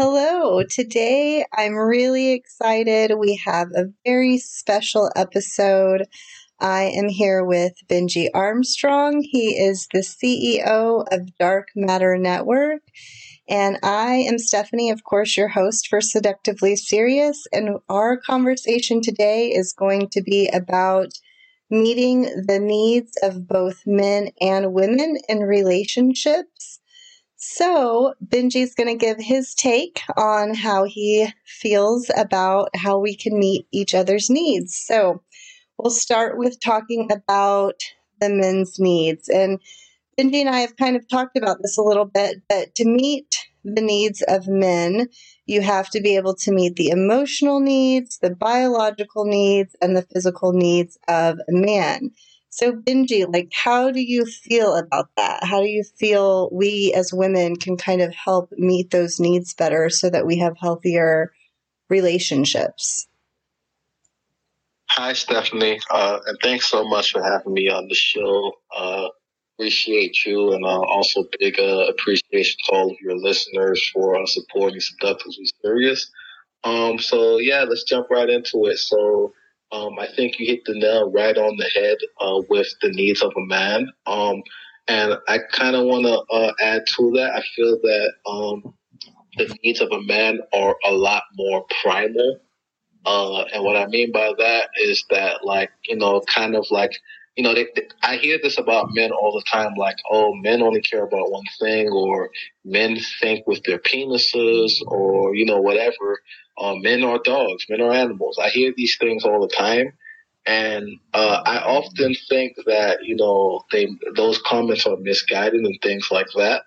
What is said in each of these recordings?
Hello. Today I'm really excited. We have a very special episode. I am here with Benji Armstrong. He is the CEO of Dark Matter Network. And I am Stephanie, of course, your host for Seductively Serious. And our conversation today is going to be about meeting the needs of both men and women in relationships. So, Benji's going to give his take on how he feels about how we can meet each other's needs. So, we'll start with talking about the men's needs. And Benji and I have kind of talked about this a little bit, but to meet the needs of men, you have to be able to meet the emotional needs, the biological needs, and the physical needs of a man. So, Benji, like, how do you feel about that? How do you feel we as women can kind of help meet those needs better so that we have healthier relationships? Hi, Stephanie, uh, and thanks so much for having me on the show. Uh, appreciate you, and uh, also big uh, appreciation to all of your listeners for uh, supporting Seductively Serious. Um, so yeah, let's jump right into it. So um, I think you hit the nail right on the head uh, with the needs of a man. Um, and I kind of want to uh, add to that. I feel that um, the needs of a man are a lot more primal. Uh, and what I mean by that is that, like, you know, kind of like, you know, they, they, I hear this about men all the time, like, oh, men only care about one thing, or men think with their penises, or, you know, whatever. Uh, men are dogs, men are animals. I hear these things all the time. And uh, I often think that, you know, they those comments are misguided and things like that.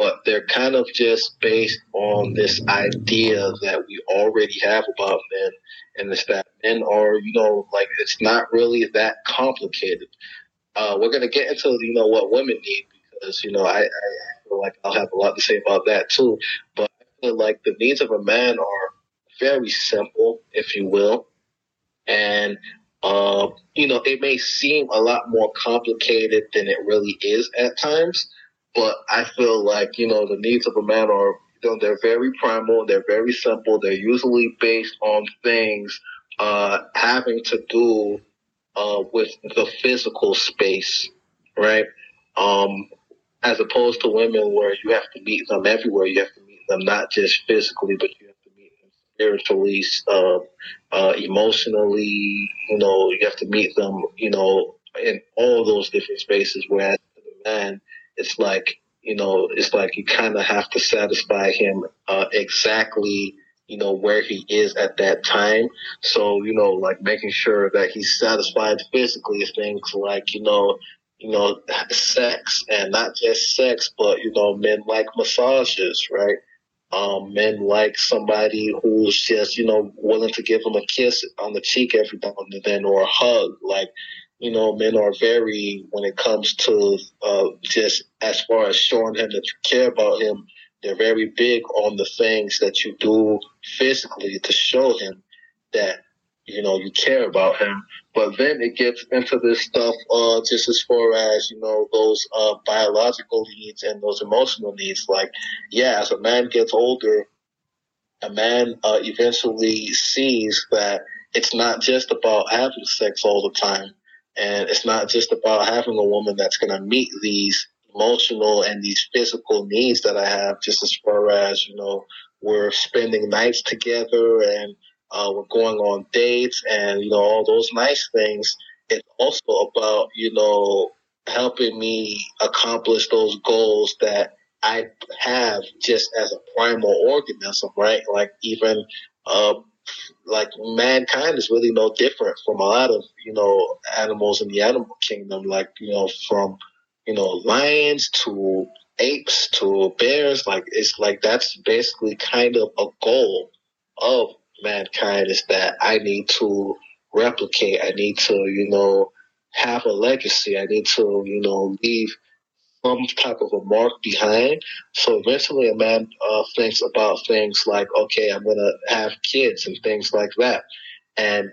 But they're kind of just based on this idea that we already have about men. And it's that men are, you know, like it's not really that complicated. Uh, we're going to get into, you know, what women need because, you know, I, I feel like I'll have a lot to say about that too. But I feel like the needs of a man are very simple, if you will. And, uh, you know, it may seem a lot more complicated than it really is at times. But I feel like, you know, the needs of a man are, you know, they're very primal, they're very simple, they're usually based on things uh, having to do uh, with the physical space, right? Um, as opposed to women where you have to meet them everywhere. You have to meet them not just physically, but you have to meet them spiritually, uh, uh, emotionally. You know, you have to meet them. You know, in all those different spaces. Whereas the man, it's like you know, it's like you kind of have to satisfy him uh, exactly. You know where he is at that time. So you know, like making sure that he's satisfied physically. is Things like you know, you know, sex and not just sex, but you know, men like massages, right? Um, men like somebody who's just, you know, willing to give them a kiss on the cheek every now and then or a hug. Like, you know, men are very, when it comes to uh, just as far as showing him that you care about him, they're very big on the things that you do physically to show him that you know, you care about him. But then it gets into this stuff, uh, just as far as, you know, those, uh, biological needs and those emotional needs. Like, yeah, as a man gets older, a man, uh, eventually sees that it's not just about having sex all the time. And it's not just about having a woman that's going to meet these emotional and these physical needs that I have, just as far as, you know, we're spending nights together and, uh, we're going on dates and, you know, all those nice things. It's also about, you know, helping me accomplish those goals that I have just as a primal organism, right? Like even, uh, like mankind is really no different from a lot of, you know, animals in the animal kingdom, like, you know, from, you know, lions to apes to bears. Like, it's like that's basically kind of a goal of mankind is that I need to replicate. I need to, you know, have a legacy. I need to, you know, leave some type of a mark behind. So eventually a man uh, thinks about things like, okay, I'm going to have kids and things like that. And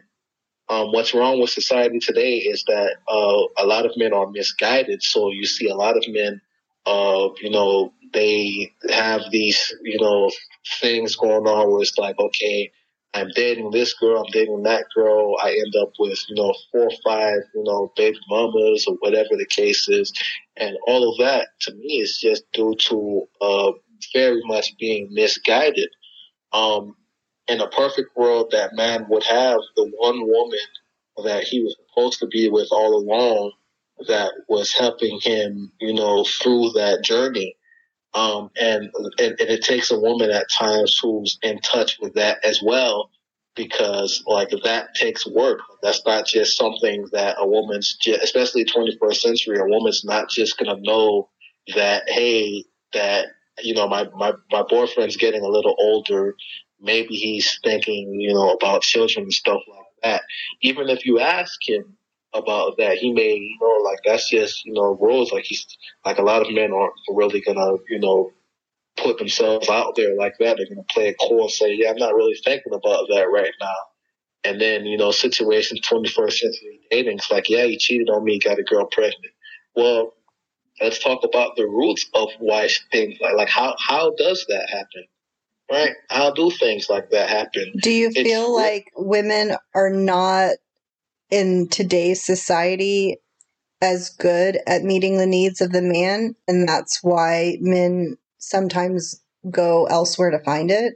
um, what's wrong with society today is that uh, a lot of men are misguided. So you see a lot of men, uh, you know, they have these, you know, things going on where it's like, okay, I'm dating this girl, I'm dating that girl. I end up with, you know, four or five, you know, baby mamas or whatever the case is. And all of that to me is just due to uh, very much being misguided. Um, in a perfect world, that man would have the one woman that he was supposed to be with all along that was helping him, you know, through that journey. Um, and, and, and it takes a woman at times who's in touch with that as well, because like that takes work. That's not just something that a woman's, just, especially 21st century, a woman's not just gonna know that hey, that you know my my my boyfriend's getting a little older. Maybe he's thinking, you know, about children and stuff like that. Even if you ask him, about that. He may, you know, like that's just, you know, rules. Like he's like a lot of men aren't really gonna, you know, put themselves out there like that. They're gonna play it cool and say, Yeah, I'm not really thinking about that right now. And then, you know, situation twenty first century dating, it's like, yeah, he cheated on me, got a girl pregnant. Well, let's talk about the roots of why things like like how how does that happen? Right? How do things like that happen? Do you feel like women are not in today's society as good at meeting the needs of the man, and that's why men sometimes go elsewhere to find it?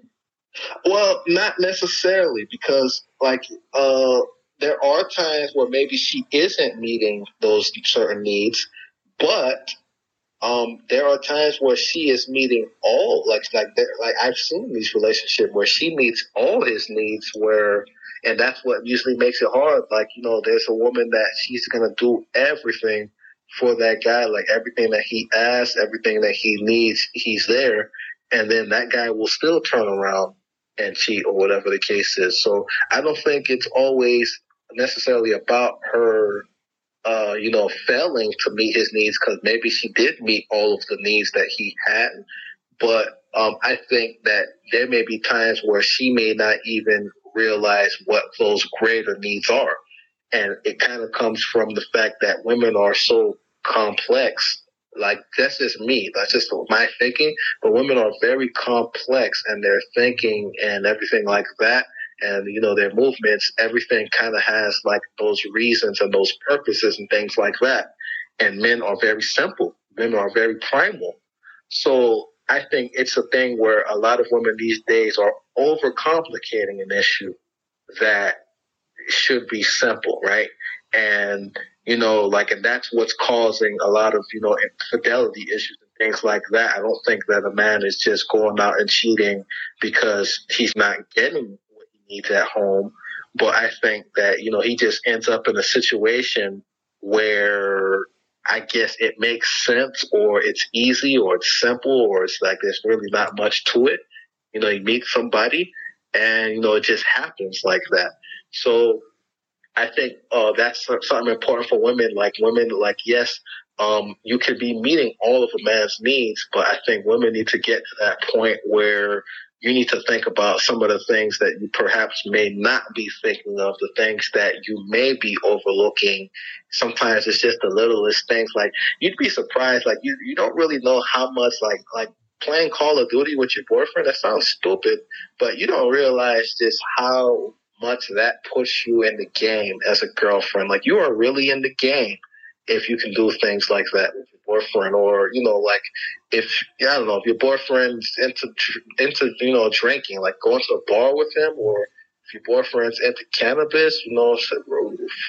Well, not necessarily, because like uh, there are times where maybe she isn't meeting those certain needs, but um, there are times where she is meeting all like like like I've seen these relationships where she meets all his needs where and that's what usually makes it hard. Like, you know, there's a woman that she's going to do everything for that guy, like everything that he asks, everything that he needs, he's there. And then that guy will still turn around and cheat or whatever the case is. So I don't think it's always necessarily about her, uh, you know, failing to meet his needs because maybe she did meet all of the needs that he had. But um, I think that there may be times where she may not even realize what those greater needs are. And it kind of comes from the fact that women are so complex. Like that's just me. That's just my thinking. But women are very complex and their thinking and everything like that. And you know their movements, everything kind of has like those reasons and those purposes and things like that. And men are very simple. Men are very primal. So I think it's a thing where a lot of women these days are overcomplicating an issue that should be simple, right? And, you know, like, and that's what's causing a lot of, you know, infidelity issues and things like that. I don't think that a man is just going out and cheating because he's not getting what he needs at home. But I think that, you know, he just ends up in a situation where I guess it makes sense or it's easy or it's simple or it's like there's really not much to it. You know, you meet somebody and, you know, it just happens like that. So I think uh, that's something important for women. Like women, like, yes, um, you can be meeting all of a man's needs, but I think women need to get to that point where you need to think about some of the things that you perhaps may not be thinking of, the things that you may be overlooking. Sometimes it's just the littlest things. Like you'd be surprised, like you, you don't really know how much like like playing Call of Duty with your boyfriend. That sounds stupid, but you don't realize just how much that puts you in the game as a girlfriend. Like you are really in the game if you can do things like that with boyfriend, or you know, like if I don't know if your boyfriend's into into you know drinking, like going to a bar with him, or if your boyfriend's into cannabis, you know,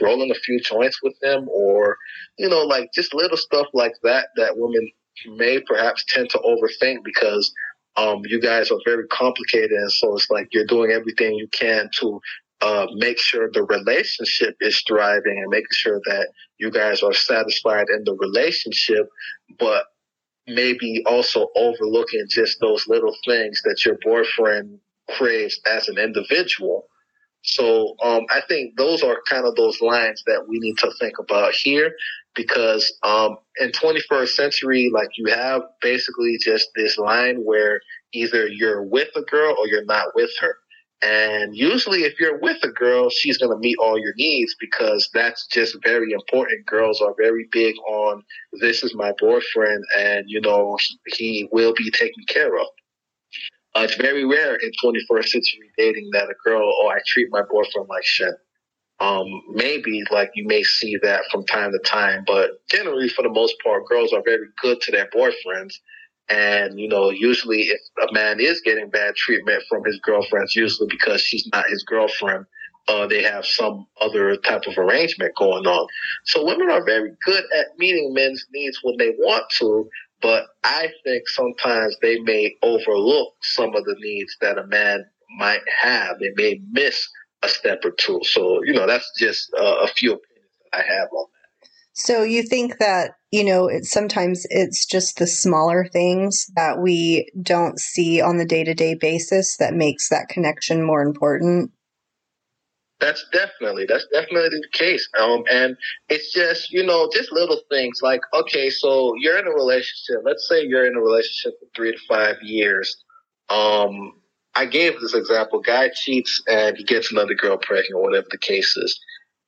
rolling a few joints with him, or you know, like just little stuff like that that women may perhaps tend to overthink because um, you guys are very complicated, and so it's like you're doing everything you can to uh, make sure the relationship is thriving and making sure that you guys are satisfied in the relationship, but maybe also overlooking just those little things that your boyfriend craves as an individual. So um, I think those are kind of those lines that we need to think about here because um, in 21st century, like you have basically just this line where either you're with a girl or you're not with her. And usually, if you're with a girl, she's going to meet all your needs because that's just very important. Girls are very big on this is my boyfriend, and you know, he, will be taken care of. Uh, it's very rare in 21st century dating that a girl, oh, I treat my boyfriend like shit. Um, maybe like you may see that from time to time, but generally, for the most part, girls are very good to their boyfriends and, you know, usually if a man is getting bad treatment from his girlfriends, usually because she's not his girlfriend, uh, they have some other type of arrangement going on. So women are very good at meeting men's needs when they want to, but I think sometimes they may overlook some of the needs that a man might have. They may miss a step or two. So, you know, that's just uh, a few opinions that I have on. So you think that, you know, it's sometimes it's just the smaller things that we don't see on the day-to-day basis that makes that connection more important? That's definitely that's definitely the case. Um, and it's just you know just little things like okay, so you're in a relationship. Let's say you're in a relationship for three to five years. Um, I gave this example: guy cheats and he gets another girl pregnant, whatever the case is.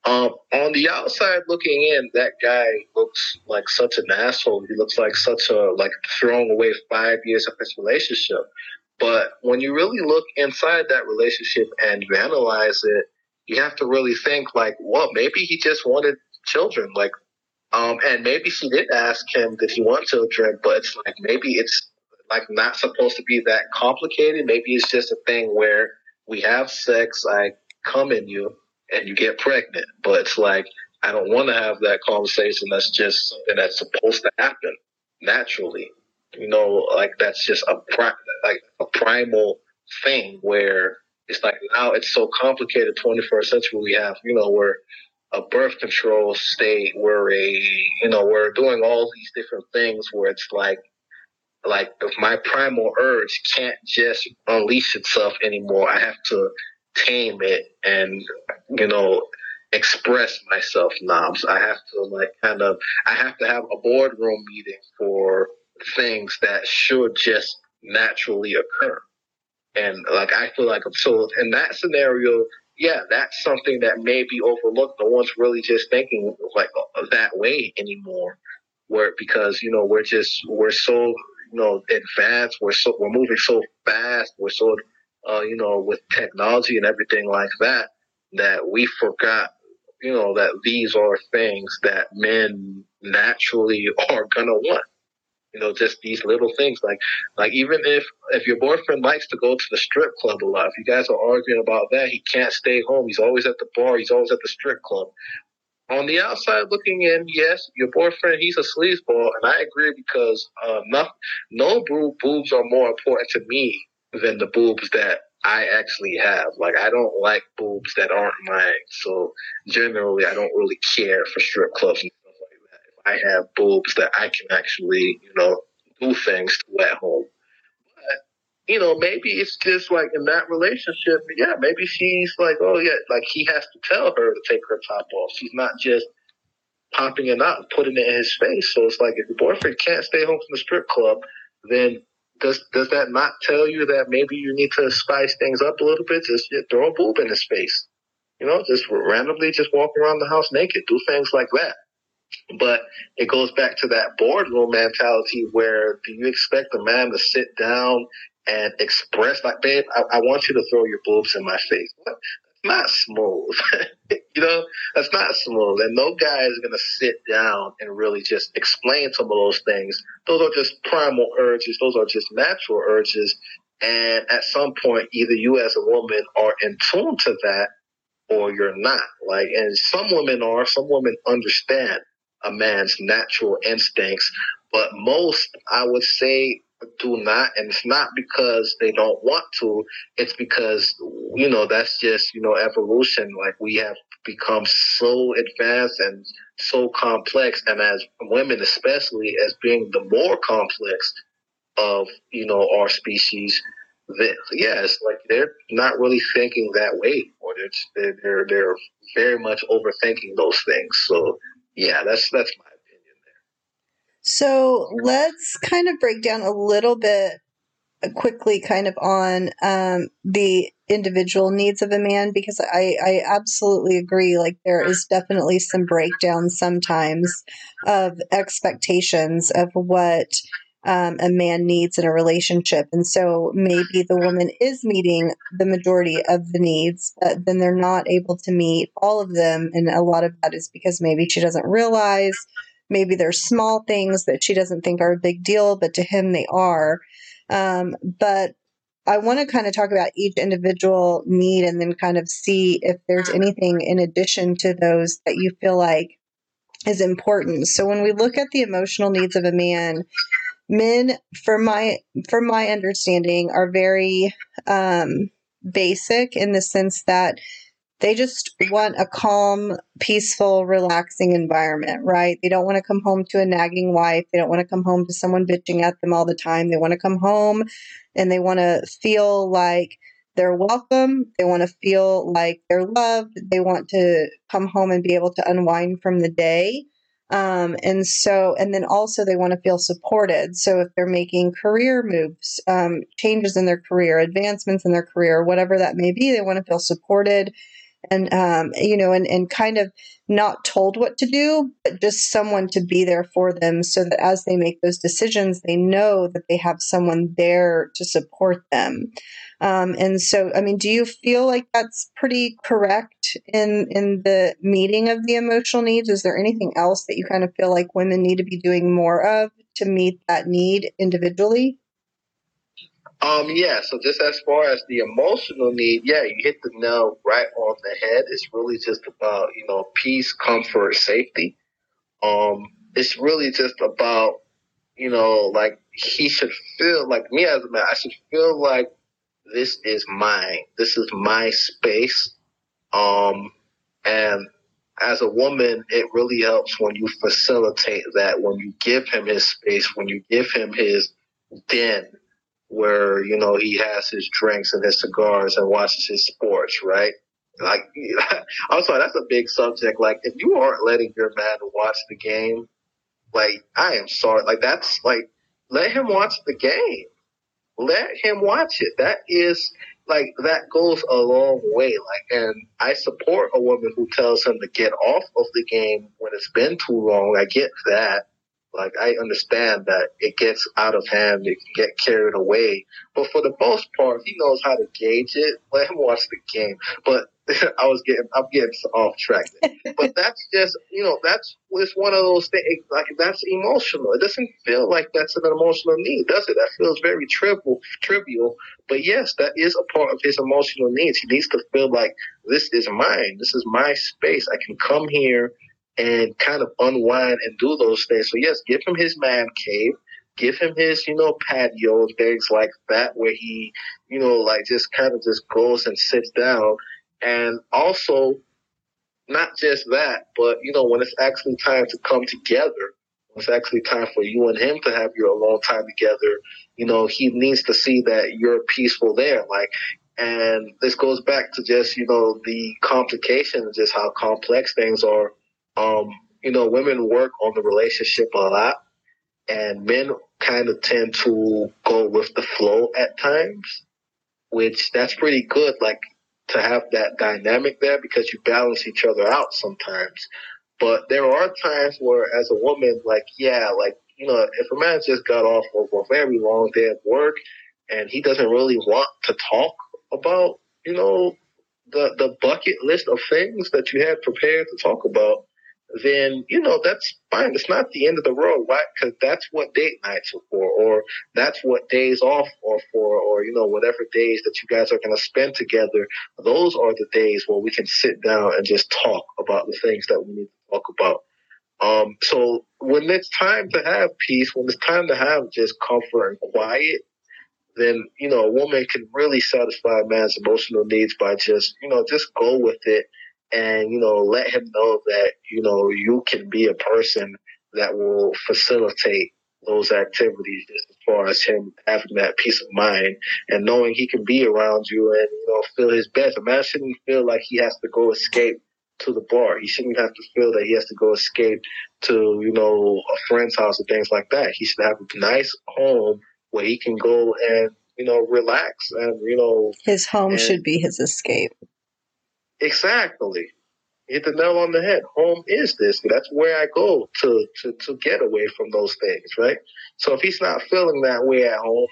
Um, on the outside looking in, that guy looks like such an asshole. He looks like such a like throwing away five years of his relationship. But when you really look inside that relationship and you analyze it, you have to really think like, well, maybe he just wanted children. Like, um, and maybe she did ask him did he want children, but it's like maybe it's like not supposed to be that complicated. Maybe it's just a thing where we have sex, I come in you, and you get pregnant. But it's like, I don't want to have that conversation. That's just something that's supposed to happen naturally. You know, like that's just a pri- like a primal thing where it's like now it's so complicated. 21st century, we have you know we're a birth control state. We're a you know we're doing all these different things where it's like like my primal urge can't just unleash itself anymore, I have to tame it and you know express myself knobs. I have to like kind of I have to have a boardroom meeting for things that should just naturally occur. And like I feel like i'm so in that scenario, yeah, that's something that may be overlooked. No one's really just thinking like that way anymore. Where because you know we're just we're so you know advanced, we're so we're moving so fast, we're so uh, you know, with technology and everything like that, that we forgot, you know, that these are things that men naturally are gonna want. You know, just these little things like, like even if if your boyfriend likes to go to the strip club a lot, if you guys are arguing about that, he can't stay home. He's always at the bar. He's always at the strip club. On the outside looking in, yes, your boyfriend, he's a sleazeball, and I agree because uh, no, no boobs are more important to me than the boobs that I actually have. Like I don't like boobs that aren't mine. So generally I don't really care for strip clubs and stuff like that. If I have boobs that I can actually, you know, do things to at home. But, you know, maybe it's just like in that relationship, yeah, maybe she's like, oh yeah, like he has to tell her to take her top off. She's not just popping it out and putting it in his face. So it's like if your boyfriend can't stay home from the strip club, then does does that not tell you that maybe you need to spice things up a little bit? Just throw a boob in his face, you know, just randomly just walk around the house naked, do things like that. But it goes back to that boardroom mentality where do you expect a man to sit down and express like, babe, I, I want you to throw your boobs in my face. What? Not smooth. you know, that's not smooth. And no guy is going to sit down and really just explain some of those things. Those are just primal urges. Those are just natural urges. And at some point, either you as a woman are in tune to that or you're not. Like, and some women are, some women understand a man's natural instincts, but most, I would say, do not and it's not because they don't want to it's because you know that's just you know evolution. Like we have become so advanced and so complex and as women especially as being the more complex of you know our species that yes like they're not really thinking that way or they're they're they're very much overthinking those things. So yeah that's that's my so let's kind of break down a little bit quickly kind of on um, the individual needs of a man because I, I absolutely agree. Like, there is definitely some breakdown sometimes of expectations of what um, a man needs in a relationship. And so maybe the woman is meeting the majority of the needs, but then they're not able to meet all of them. And a lot of that is because maybe she doesn't realize. Maybe there's small things that she doesn't think are a big deal, but to him they are. Um, but I want to kind of talk about each individual need and then kind of see if there's anything in addition to those that you feel like is important. So when we look at the emotional needs of a man, men for my for my understanding are very um basic in the sense that they just want a calm, peaceful, relaxing environment, right? They don't want to come home to a nagging wife. They don't want to come home to someone bitching at them all the time. They want to come home and they want to feel like they're welcome. They want to feel like they're loved. They want to come home and be able to unwind from the day. Um, and so, and then also they want to feel supported. So if they're making career moves, um, changes in their career, advancements in their career, whatever that may be, they want to feel supported and um, you know, and, and kind of not told what to do, but just someone to be there for them so that as they make those decisions, they know that they have someone there to support them. Um, and so, I mean, do you feel like that's pretty correct in in the meeting of the emotional needs? Is there anything else that you kind of feel like women need to be doing more of to meet that need individually? Um, yeah, so just as far as the emotional need, yeah, you hit the nail right on the head. It's really just about, you know, peace, comfort, safety. Um, it's really just about, you know, like he should feel like me as a man, I should feel like this is mine. This is my space. Um, and as a woman, it really helps when you facilitate that, when you give him his space, when you give him his den, where you know he has his drinks and his cigars and watches his sports, right? Like, I'm sorry, that's a big subject. Like, if you aren't letting your man watch the game, like, I am sorry. Like, that's like, let him watch the game. Let him watch it. That is like that goes a long way. Like, and I support a woman who tells him to get off of the game when it's been too long. I get that. Like I understand that it gets out of hand, it can get carried away. But for the most part, he knows how to gauge it. Let him watch the game. But I was getting, I'm getting off track. but that's just, you know, that's it's one of those things. Like that's emotional. It doesn't feel like that's an emotional need, does it? That feels very trivial, trivial. But yes, that is a part of his emotional needs. He needs to feel like this is mine. This is my space. I can come here and kind of unwind and do those things. So yes, give him his man cave, give him his, you know, patio, things like that where he, you know, like just kind of just goes and sits down. And also not just that, but you know, when it's actually time to come together, it's actually time for you and him to have your alone time together, you know, he needs to see that you're peaceful there. Like and this goes back to just, you know, the complications, just how complex things are um, you know, women work on the relationship a lot, and men kind of tend to go with the flow at times, which that's pretty good. Like to have that dynamic there because you balance each other out sometimes. But there are times where, as a woman, like yeah, like you know, if a man just got off of a very long day at work and he doesn't really want to talk about, you know, the the bucket list of things that you had prepared to talk about, then you know that's fine. It's not the end of the world, right? Because that's what date nights are for, or that's what days off are for, or you know whatever days that you guys are going to spend together. Those are the days where we can sit down and just talk about the things that we need to talk about. Um, so when it's time to have peace, when it's time to have just comfort and quiet, then you know a woman can really satisfy a man's emotional needs by just you know just go with it and you know let him know that you know you can be a person that will facilitate those activities just as far as him having that peace of mind and knowing he can be around you and you know feel his best. A man shouldn't feel like he has to go escape to the bar. He shouldn't have to feel that he has to go escape to you know a friend's house or things like that. He should have a nice home where he can go and you know, relax and, you know. His home and- should be his escape. Exactly. Hit the nail on the head. Home is this. That's where I go to, to, to get away from those things, right? So if he's not feeling that way at home,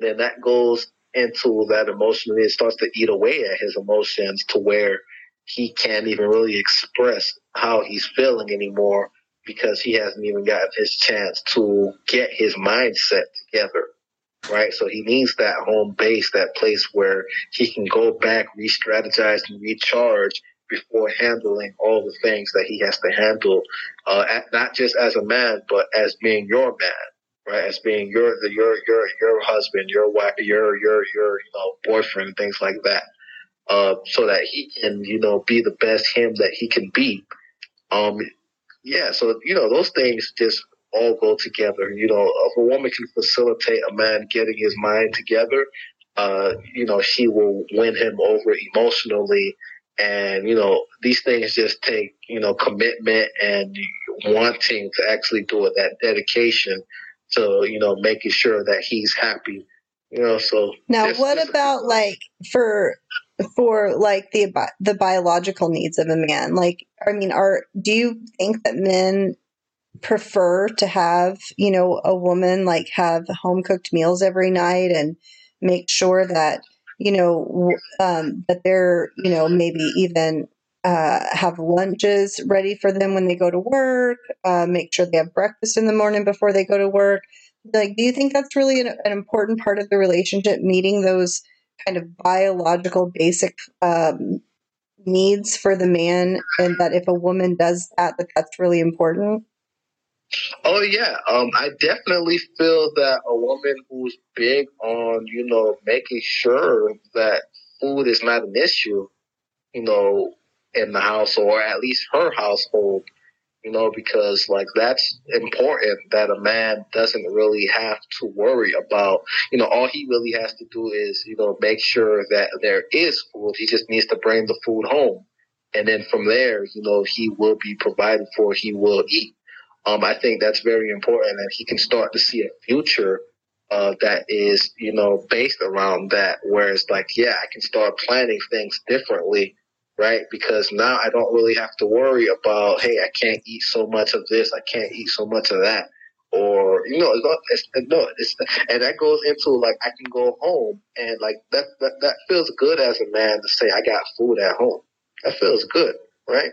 then that goes into that emotion. It starts to eat away at his emotions to where he can't even really express how he's feeling anymore because he hasn't even gotten his chance to get his mindset together. Right. So he needs that home base, that place where he can go back, re strategize, and recharge before handling all the things that he has to handle, uh, at, not just as a man, but as being your man, right? As being your the, your your your husband, your wife, your your your you know boyfriend, things like that, uh, so that he can you know be the best him that he can be. Um, yeah, so you know those things just all go together. You know, if a woman can facilitate a man getting his mind together, uh, you know, she will win him over emotionally and, you know, these things just take, you know, commitment and wanting to actually do it, that dedication to, you know, making sure that he's happy. You know, so Now, what about like for for like the the biological needs of a man? Like, I mean, are do you think that men prefer to have you know a woman like have home cooked meals every night and make sure that you know um, that they're you know maybe even uh, have lunches ready for them when they go to work uh, make sure they have breakfast in the morning before they go to work. Like do you think that's really an, an important part of the relationship meeting those kind of biological basic um, needs for the man and that if a woman does that that that's really important Oh yeah, um, I definitely feel that a woman who's big on you know making sure that food is not an issue, you know, in the house or at least her household, you know, because like that's important that a man doesn't really have to worry about, you know, all he really has to do is you know make sure that there is food. He just needs to bring the food home, and then from there, you know, he will be provided for. He will eat. Um, I think that's very important, and he can start to see a future uh, that is, you know, based around that. Where it's like, yeah, I can start planning things differently, right? Because now I don't really have to worry about, hey, I can't eat so much of this, I can't eat so much of that, or you know, it's not, it's, no, it's, and that goes into like I can go home and like that, that that feels good as a man to say I got food at home. That feels good, right?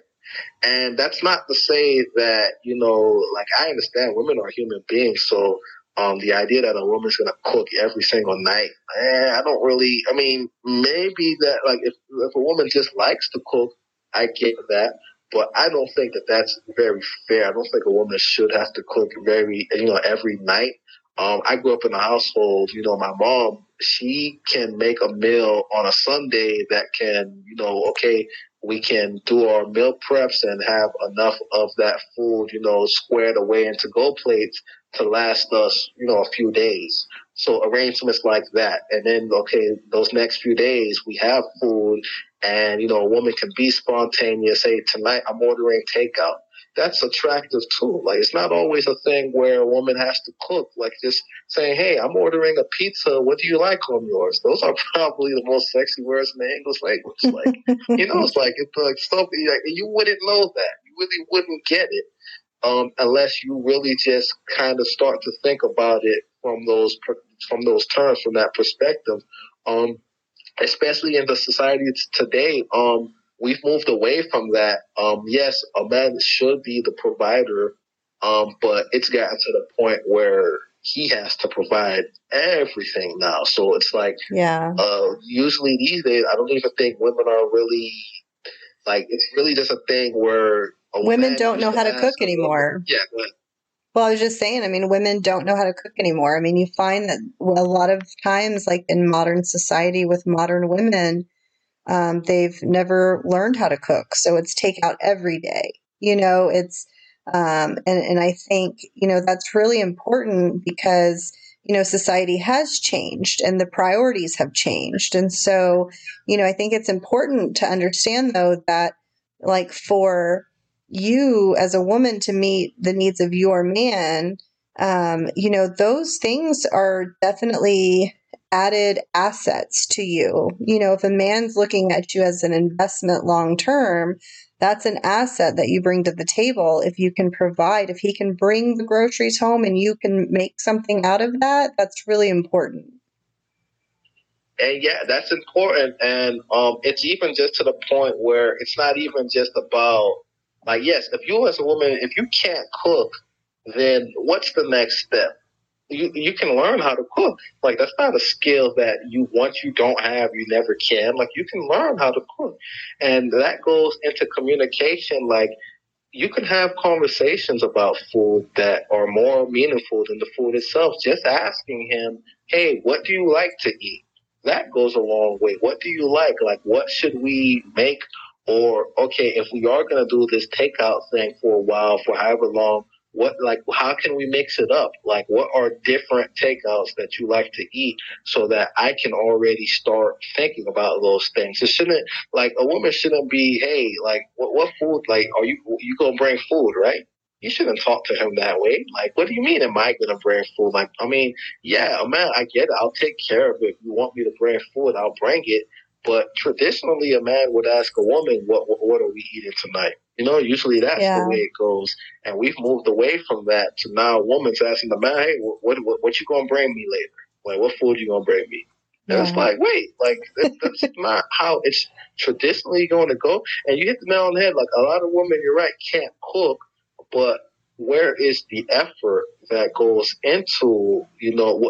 And that's not to say that, you know, like I understand women are human beings. So, um, the idea that a woman's going to cook every single night, eh, I don't really, I mean, maybe that, like, if, if a woman just likes to cook, I get that. But I don't think that that's very fair. I don't think a woman should have to cook very, you know, every night. Um, I grew up in a household, you know, my mom, she can make a meal on a Sunday that can, you know, okay, we can do our meal preps and have enough of that food, you know, squared away into go plates to last us, you know, a few days. So arrangements like that. And then, okay, those next few days we have food and, you know, a woman can be spontaneous. Say, tonight I'm ordering takeout. That's attractive too. Like, it's not always a thing where a woman has to cook. Like, just saying, hey, I'm ordering a pizza. What do you like on yours? Those are probably the most sexy words in the English language. Like, you know, it's like it's like something like you wouldn't know that. You really wouldn't get it um, unless you really just kind of start to think about it from those from those terms, from that perspective. Um, especially in the society today, um, we've moved away from that. Um, yes, a man should be the provider, um, but it's gotten to the point where he has to provide everything now. So it's like yeah uh, usually these days, I don't even think women are really like. It's really just a thing where a Women don't know how to cook a woman- anymore. Yeah. Well, I was just saying, I mean, women don't know how to cook anymore. I mean, you find that a lot of times, like in modern society with modern women, um, they've never learned how to cook. So it's takeout every day. You know, it's, um, and, and I think, you know, that's really important because, you know, society has changed and the priorities have changed. And so, you know, I think it's important to understand, though, that like for, you as a woman to meet the needs of your man um, you know, those things are definitely added assets to you. You know, if a man's looking at you as an investment long term, that's an asset that you bring to the table. If you can provide, if he can bring the groceries home and you can make something out of that, that's really important. And yeah, that's important. And um, it's even just to the point where it's not even just about, like, yes, if you as a woman, if you can't cook, then what's the next step? You, you can learn how to cook. Like that's not a skill that you once you don't have, you never can. Like you can learn how to cook. And that goes into communication. Like you can have conversations about food that are more meaningful than the food itself. Just asking him, Hey, what do you like to eat? That goes a long way. What do you like? Like what should we make? Or okay, if we are gonna do this takeout thing for a while, for however long, what like how can we mix it up like what are different takeouts that you like to eat so that i can already start thinking about those things it shouldn't like a woman shouldn't be hey like what, what food like are you you gonna bring food right you shouldn't talk to him that way. Like, what do you mean? Am I gonna bring food? Like, I mean, yeah, man, I get it. I'll take care of it. If you want me to bring food, I'll bring it. But traditionally, a man would ask a woman, "What what, what are we eating tonight?" You know, usually that's yeah. the way it goes. And we've moved away from that to now a woman's asking the man, hey, what, what, what you going to bring me later? Like, what food you going to bring me? And yeah. it's like, wait, like, that's not how it's traditionally going to go. And you hit the nail on the head. Like, a lot of women, you're right, can't cook, but where is the effort that goes into you know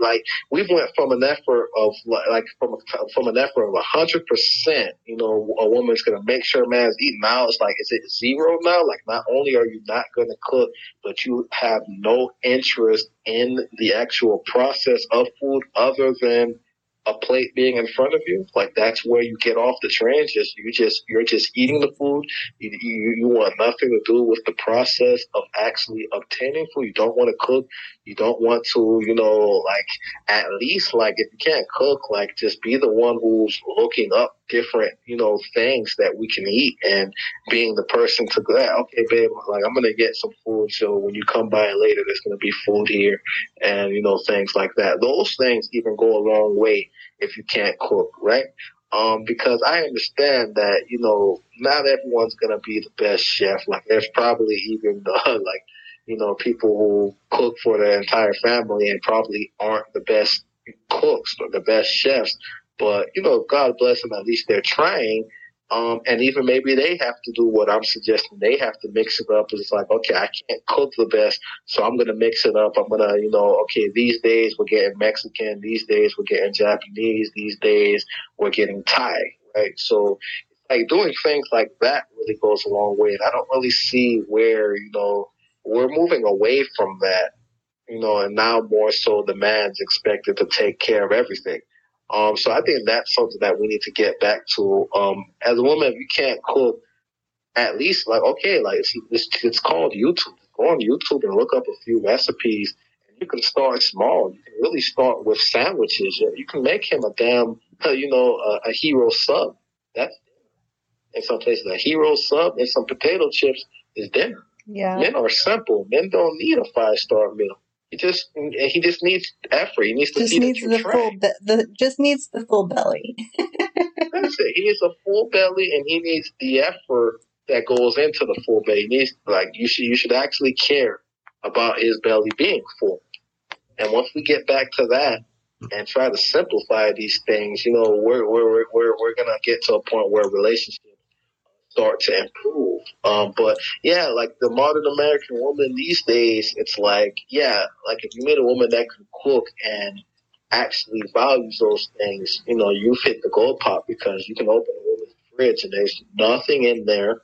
like we've went from an effort of like from a, from an effort of a hundred percent you know a woman's gonna make sure a man's eating. Now it's like is it zero now? Like not only are you not gonna cook but you have no interest in the actual process of food other than a plate being in front of you, like that's where you get off the train. Just you just you're just eating the food. You, you, you want nothing to do with the process of actually obtaining food. You don't want to cook. You don't want to, you know, like at least like if you can't cook, like just be the one who's looking up different, you know, things that we can eat and being the person to go, okay, babe, like I'm gonna get some food. So when you come by later, there's gonna be food here, and you know things like that. Those things even go a long way if you can't cook, right? Um, because I understand that you know not everyone's gonna be the best chef. Like there's probably even the, like you know people who cook for their entire family and probably aren't the best cooks or the best chefs. But you know, God bless them. At least they're trying. Um, and even maybe they have to do what I'm suggesting. They have to mix it up. It's like, okay, I can't cook the best, so I'm to mix it up. I'm to, you know, okay, these days we're getting Mexican. These days we're getting Japanese. These days we're getting Thai, right? So like doing things like that really goes a long way. And I don't really see where, you know, we're moving away from that, you know, and now more so the man's expected to take care of everything. Um, so I think that's something that we need to get back to. Um, as a woman, if you can't cook, at least like okay, like it's, it's, it's called YouTube. Go on YouTube and look up a few recipes, and you can start small. You can really start with sandwiches. You can make him a damn, you know, a, a hero sub. That's in some places a hero sub and some potato chips is dinner. Yeah, men are simple. Men don't need a five star meal. He just he just needs effort. He needs to just needs the full be- the just needs the full belly. That's it. He needs a full belly, and he needs the effort that goes into the full belly. He needs like you should you should actually care about his belly being full. And once we get back to that and try to simplify these things, you know, we're we're we're we're gonna get to a point where relationships start to improve. Um, but yeah, like the modern American woman these days, it's like, yeah, like if you meet a woman that can cook and actually values those things, you know, you've hit the gold pot because you can open a woman's fridge and there's nothing in there,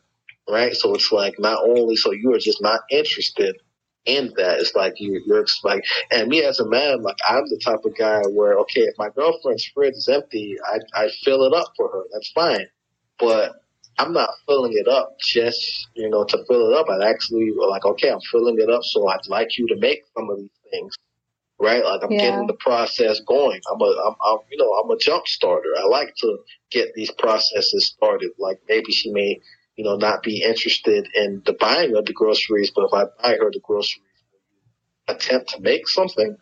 right? So it's like not only so you are just not interested in that. It's like you, you're like, and me as a man, like I'm the type of guy where okay, if my girlfriend's fridge is empty, I I fill it up for her. That's fine, but I'm not filling it up just, you know, to fill it up. I'd actually like, okay, I'm filling it up, so I'd like you to make some of these things, right? Like I'm yeah. getting the process going. I'm a, I'm, I'm, you know, I'm a jump starter. I like to get these processes started. Like maybe she may, you know, not be interested in the buying of the groceries, but if I buy her the groceries, attempt to make something.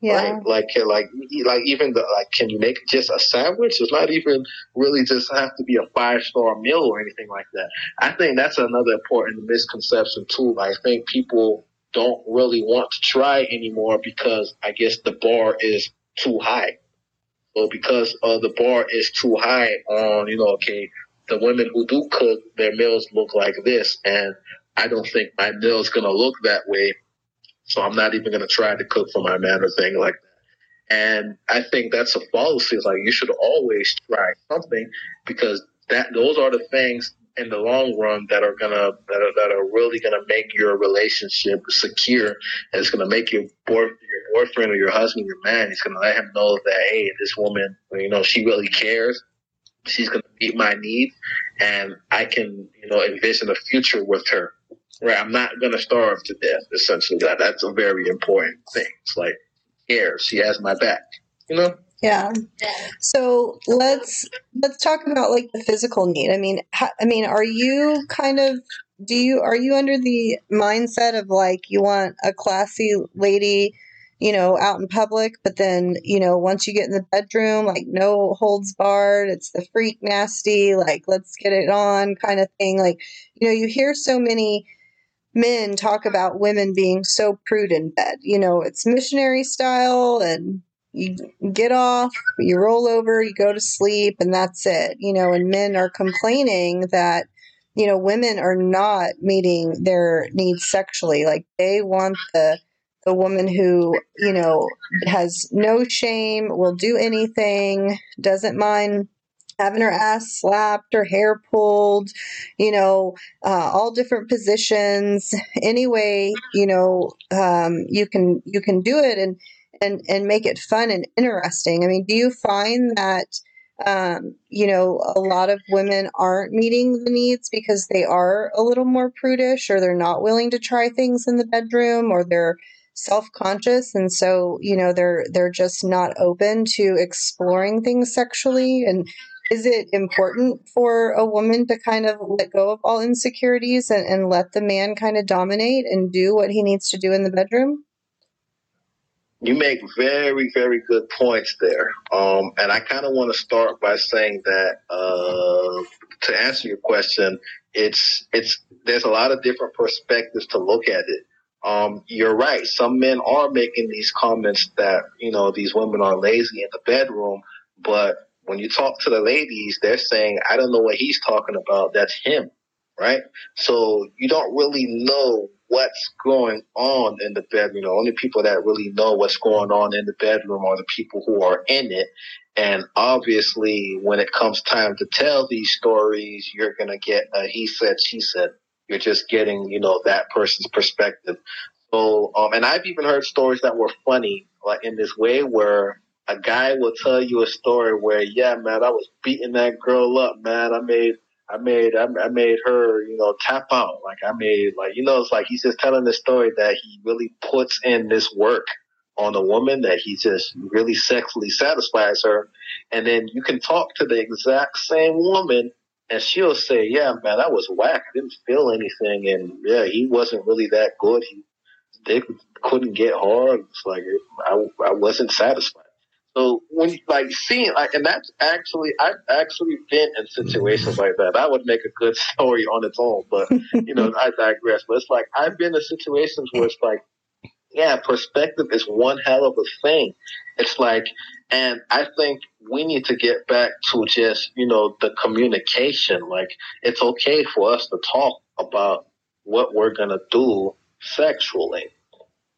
Yeah. Right? Like, like, like even the, like, can you make just a sandwich? It's not even really just have to be a five star meal or anything like that. I think that's another important misconception too. I think people don't really want to try anymore because I guess the bar is too high. So because uh, the bar is too high on, you know, okay, the women who do cook, their meals look like this, and I don't think my meal's gonna look that way. So I'm not even gonna try to cook for my man or thing like that. And I think that's a fallacy. Like you should always try something because that those are the things in the long run that are gonna that are, that are really gonna make your relationship secure and it's gonna make your boy, your boyfriend or your husband your man it's gonna let him know that hey this woman you know she really cares she's gonna meet my needs and I can you know envision a future with her right I'm not gonna starve to death essentially that that's a very important thing it's like cares she has my back you know yeah. So let's let's talk about like the physical need. I mean, ha, I mean, are you kind of do you are you under the mindset of like you want a classy lady, you know, out in public, but then you know once you get in the bedroom, like no holds barred, it's the freak nasty, like let's get it on kind of thing. Like you know, you hear so many men talk about women being so prude in bed. You know, it's missionary style and you get off, you roll over, you go to sleep, and that's it. You know, and men are complaining that, you know, women are not meeting their needs sexually. Like they want the the woman who, you know, has no shame, will do anything, doesn't mind having her ass slapped, her hair pulled, you know, uh, all different positions. Anyway, you know, um, you can you can do it, and and and make it fun and interesting. I mean, do you find that um, you know a lot of women aren't meeting the needs because they are a little more prudish, or they're not willing to try things in the bedroom, or they're self-conscious and so you know they're they're just not open to exploring things sexually and is it important for a woman to kind of let go of all insecurities and, and let the man kind of dominate and do what he needs to do in the bedroom you make very, very good points there. Um, and I kind of want to start by saying that uh, to answer your question, it's it's there's a lot of different perspectives to look at it. Um, you're right. Some men are making these comments that you know these women are lazy in the bedroom, but when you talk to the ladies, they're saying, "I don't know what he's talking about. That's him." Right? So you don't really know what's going on in the bedroom. The only people that really know what's going on in the bedroom are the people who are in it. And obviously, when it comes time to tell these stories, you're going to get a he said, she said. You're just getting, you know, that person's perspective. So, um, and I've even heard stories that were funny, like in this way where a guy will tell you a story where, yeah, man, I was beating that girl up, man. I made I made I, made her, you know, tap out. Like I made like you know, it's like he's just telling the story that he really puts in this work on a woman that he just really sexually satisfies her. And then you can talk to the exact same woman and she'll say, Yeah, man, that was whack. I didn't feel anything and yeah, he wasn't really that good. He dick couldn't get hard. It's like I I wasn't satisfied. So when you like seeing like, and that's actually I've actually been in situations like that. That would make a good story on its own, but you know I digress. But it's like I've been in situations where it's like, yeah, perspective is one hell of a thing. It's like, and I think we need to get back to just you know the communication. Like it's okay for us to talk about what we're gonna do sexually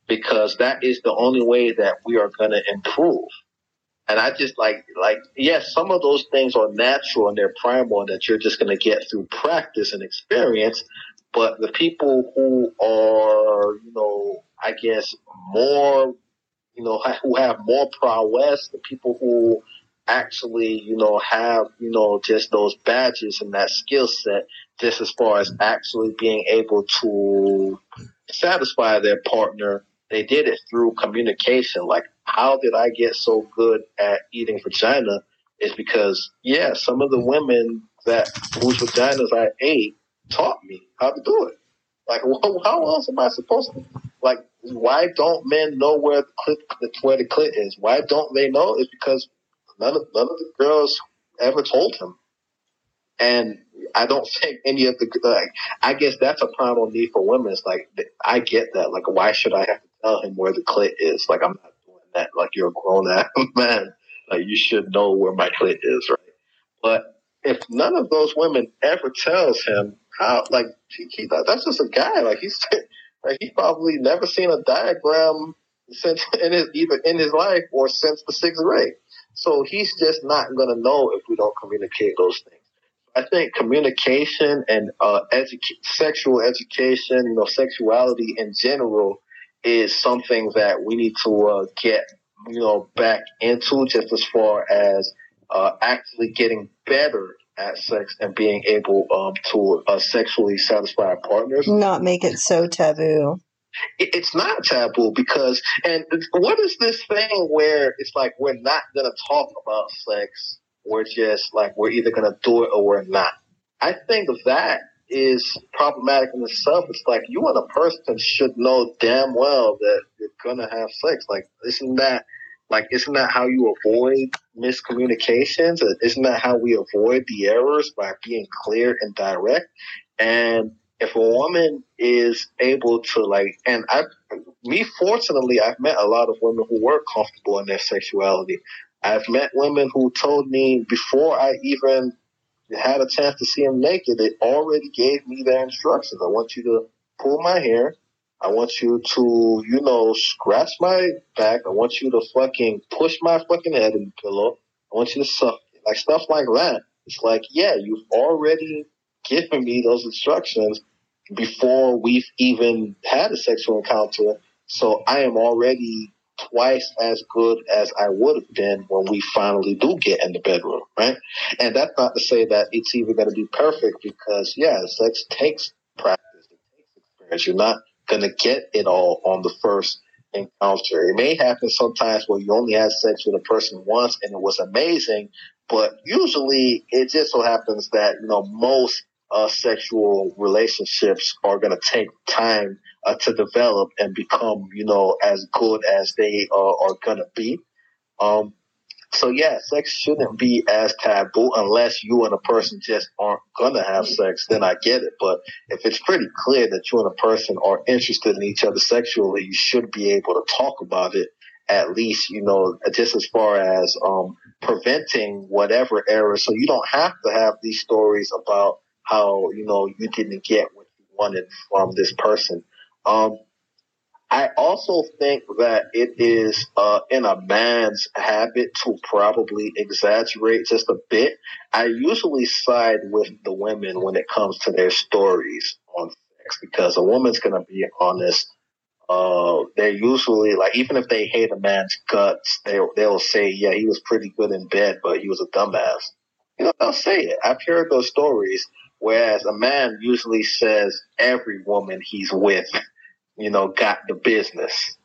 because that is the only way that we are to improve. And I just like, like, yes, some of those things are natural and they're primal that you're just going to get through practice and experience. But the people who are, you know, I guess more, you know, who have more prowess, the people who actually, you know, have, you know, just those badges and that skill set, just as far as actually being able to satisfy their partner they did it through communication. Like, how did I get so good at eating vagina? Is because, yeah, some of the women that whose vaginas I ate taught me how to do it. Like, how else am I supposed to? Like, why don't men know where the clit, where the clit is? Why don't they know? It's because none of none of the girls ever told him, and I don't think any of the like. I guess that's a primal need for women. It's like I get that. Like, why should I have to tell him where the clit is? Like, I'm not doing that. Like, you're a grown ass man. Like, you should know where my clit is, right? But if none of those women ever tells him how, like, he, he, that's just a guy. Like, he's like he probably never seen a diagram since in his either in his life or since the sixth grade. So he's just not going to know if we don't communicate those things. I think communication and uh, edu- sexual education, you know, sexuality in general is something that we need to uh, get, you know, back into just as far as uh, actually getting better at sex and being able um, to uh, sexually satisfy our partners. Not make it so taboo. It, it's not taboo because, and what is this thing where it's like we're not going to talk about sex? We're just like, we're either going to do it or we're not. I think that is problematic in itself. It's like you and a person should know damn well that you're to have sex. Like, isn't that like, isn't that how you avoid miscommunications? Isn't that how we avoid the errors by being clear and direct? And if a woman is able to like, and I, me fortunately, I've met a lot of women who were comfortable in their sexuality. I've met women who told me before I even had a chance to see him naked, they already gave me their instructions. I want you to pull my hair. I want you to, you know, scratch my back. I want you to fucking push my fucking head in the pillow. I want you to suck like stuff like that. It's like, yeah, you've already given me those instructions before we've even had a sexual encounter. So I am already twice as good as I would have been when we finally do get in the bedroom, right? And that's not to say that it's even going to be perfect because, yeah, sex takes practice, it takes experience. You're not going to get it all on the first encounter. It may happen sometimes where you only had sex with a person once and it was amazing, but usually it just so happens that, you know, most uh, sexual relationships are going to take time uh, to develop and become, you know, as good as they are going to be. Um, so yeah, sex shouldn't be as taboo unless you and a person just aren't gonna have sex. Then I get it. But if it's pretty clear that you and a person are interested in each other sexually, you should be able to talk about it. At least, you know, just as far as um, preventing whatever error. So you don't have to have these stories about how you know you didn't get what you wanted from this person. Um, I also think that it is uh, in a man's habit to probably exaggerate just a bit. I usually side with the women when it comes to their stories on sex because a woman's going to be honest. Uh, they're usually like, even if they hate a man's guts, they they'll say, yeah, he was pretty good in bed, but he was a dumbass. You know, they'll say it. I've heard those stories. Whereas a man usually says every woman he's with you know, got the business.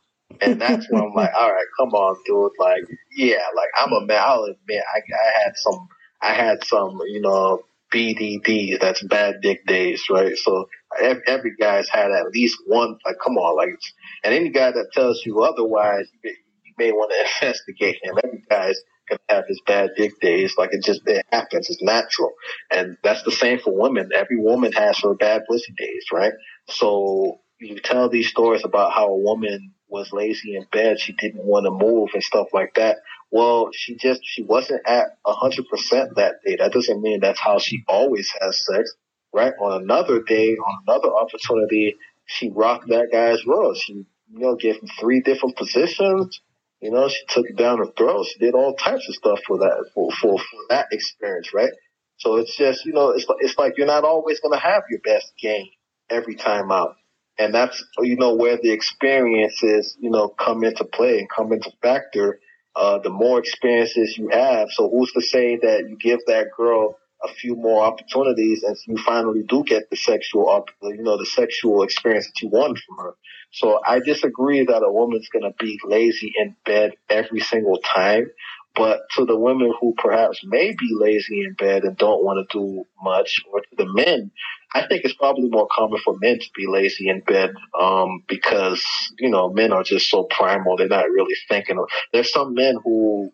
And that's when I'm like, all right, come on, dude. Like, yeah, like I'm a man. I'll admit, I, I had some, I had some, you know, BDDs. That's bad dick days, right? So every, every guy's had at least one. Like, come on, like, and any guy that tells you otherwise, you, you may want to investigate him. Every guy's gonna have his bad dick days. Like it just it happens. It's natural, and that's the same for women. Every woman has her bad pussy days, right? So you tell these stories about how a woman was lazy in bed, she didn't want to move and stuff like that. Well, she just she wasn't at hundred percent that day. That doesn't mean that's how she always has sex, right? On another day, on another opportunity, she rocked that guy's world. She you know gave him three different positions. You know, she took it down her throat. She did all types of stuff for that for for, for that experience, right? So it's just you know it's it's like you're not always gonna have your best game every time out and that's you know where the experiences you know come into play and come into factor. Uh, the more experiences you have, so who's to say that you give that girl a few more opportunities and you finally do get the sexual, you know, the sexual experience that you wanted from her. So I disagree that a woman's going to be lazy in bed every single time. But to the women who perhaps may be lazy in bed and don't want to do much, or to the men, I think it's probably more common for men to be lazy in bed um, because you know men are just so primal. They're not really thinking. There's some men who,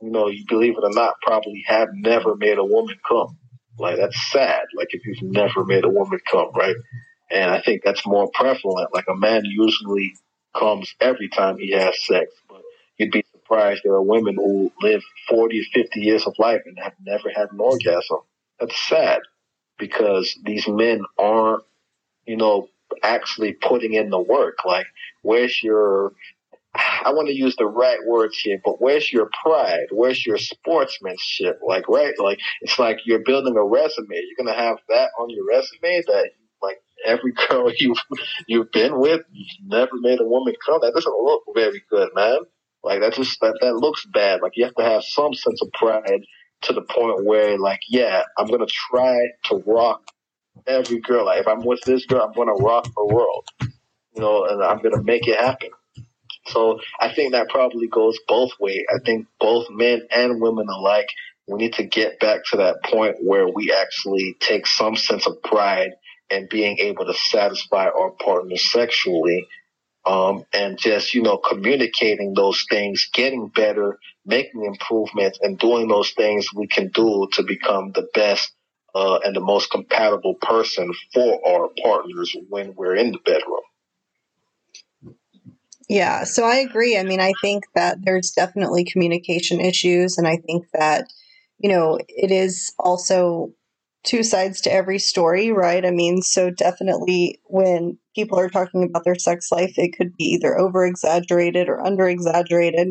you know, you believe it or not, probably have never made a woman come. Like that's sad. Like if you've never made a woman come, right? And I think that's more prevalent. Like a man usually comes every time he has sex, but you'd be surprised there are women who live 40, 50 years of life and have never had an orgasm. That's sad because these men aren't, you know, actually putting in the work. Like, where's your, I want to use the right words here, but where's your pride? Where's your sportsmanship? Like, right? Like, it's like you're building a resume. You're going to have that on your resume that, like, every girl you you've been with, you've never made a woman come. That doesn't look very good, man. Like that just that that looks bad. Like you have to have some sense of pride to the point where like, yeah, I'm gonna try to rock every girl. Like if I'm with this girl, I'm gonna rock the world. You know, and I'm gonna make it happen. So I think that probably goes both ways. I think both men and women alike, we need to get back to that point where we actually take some sense of pride in being able to satisfy our partner sexually um, and just you know communicating those things, getting better, making improvements, and doing those things we can do to become the best uh, and the most compatible person for our partners when we're in the bedroom. Yeah, so I agree. I mean, I think that there's definitely communication issues, and I think that you know it is also two sides to every story, right? I mean, so definitely when people are talking about their sex life, it could be either over exaggerated or under exaggerated.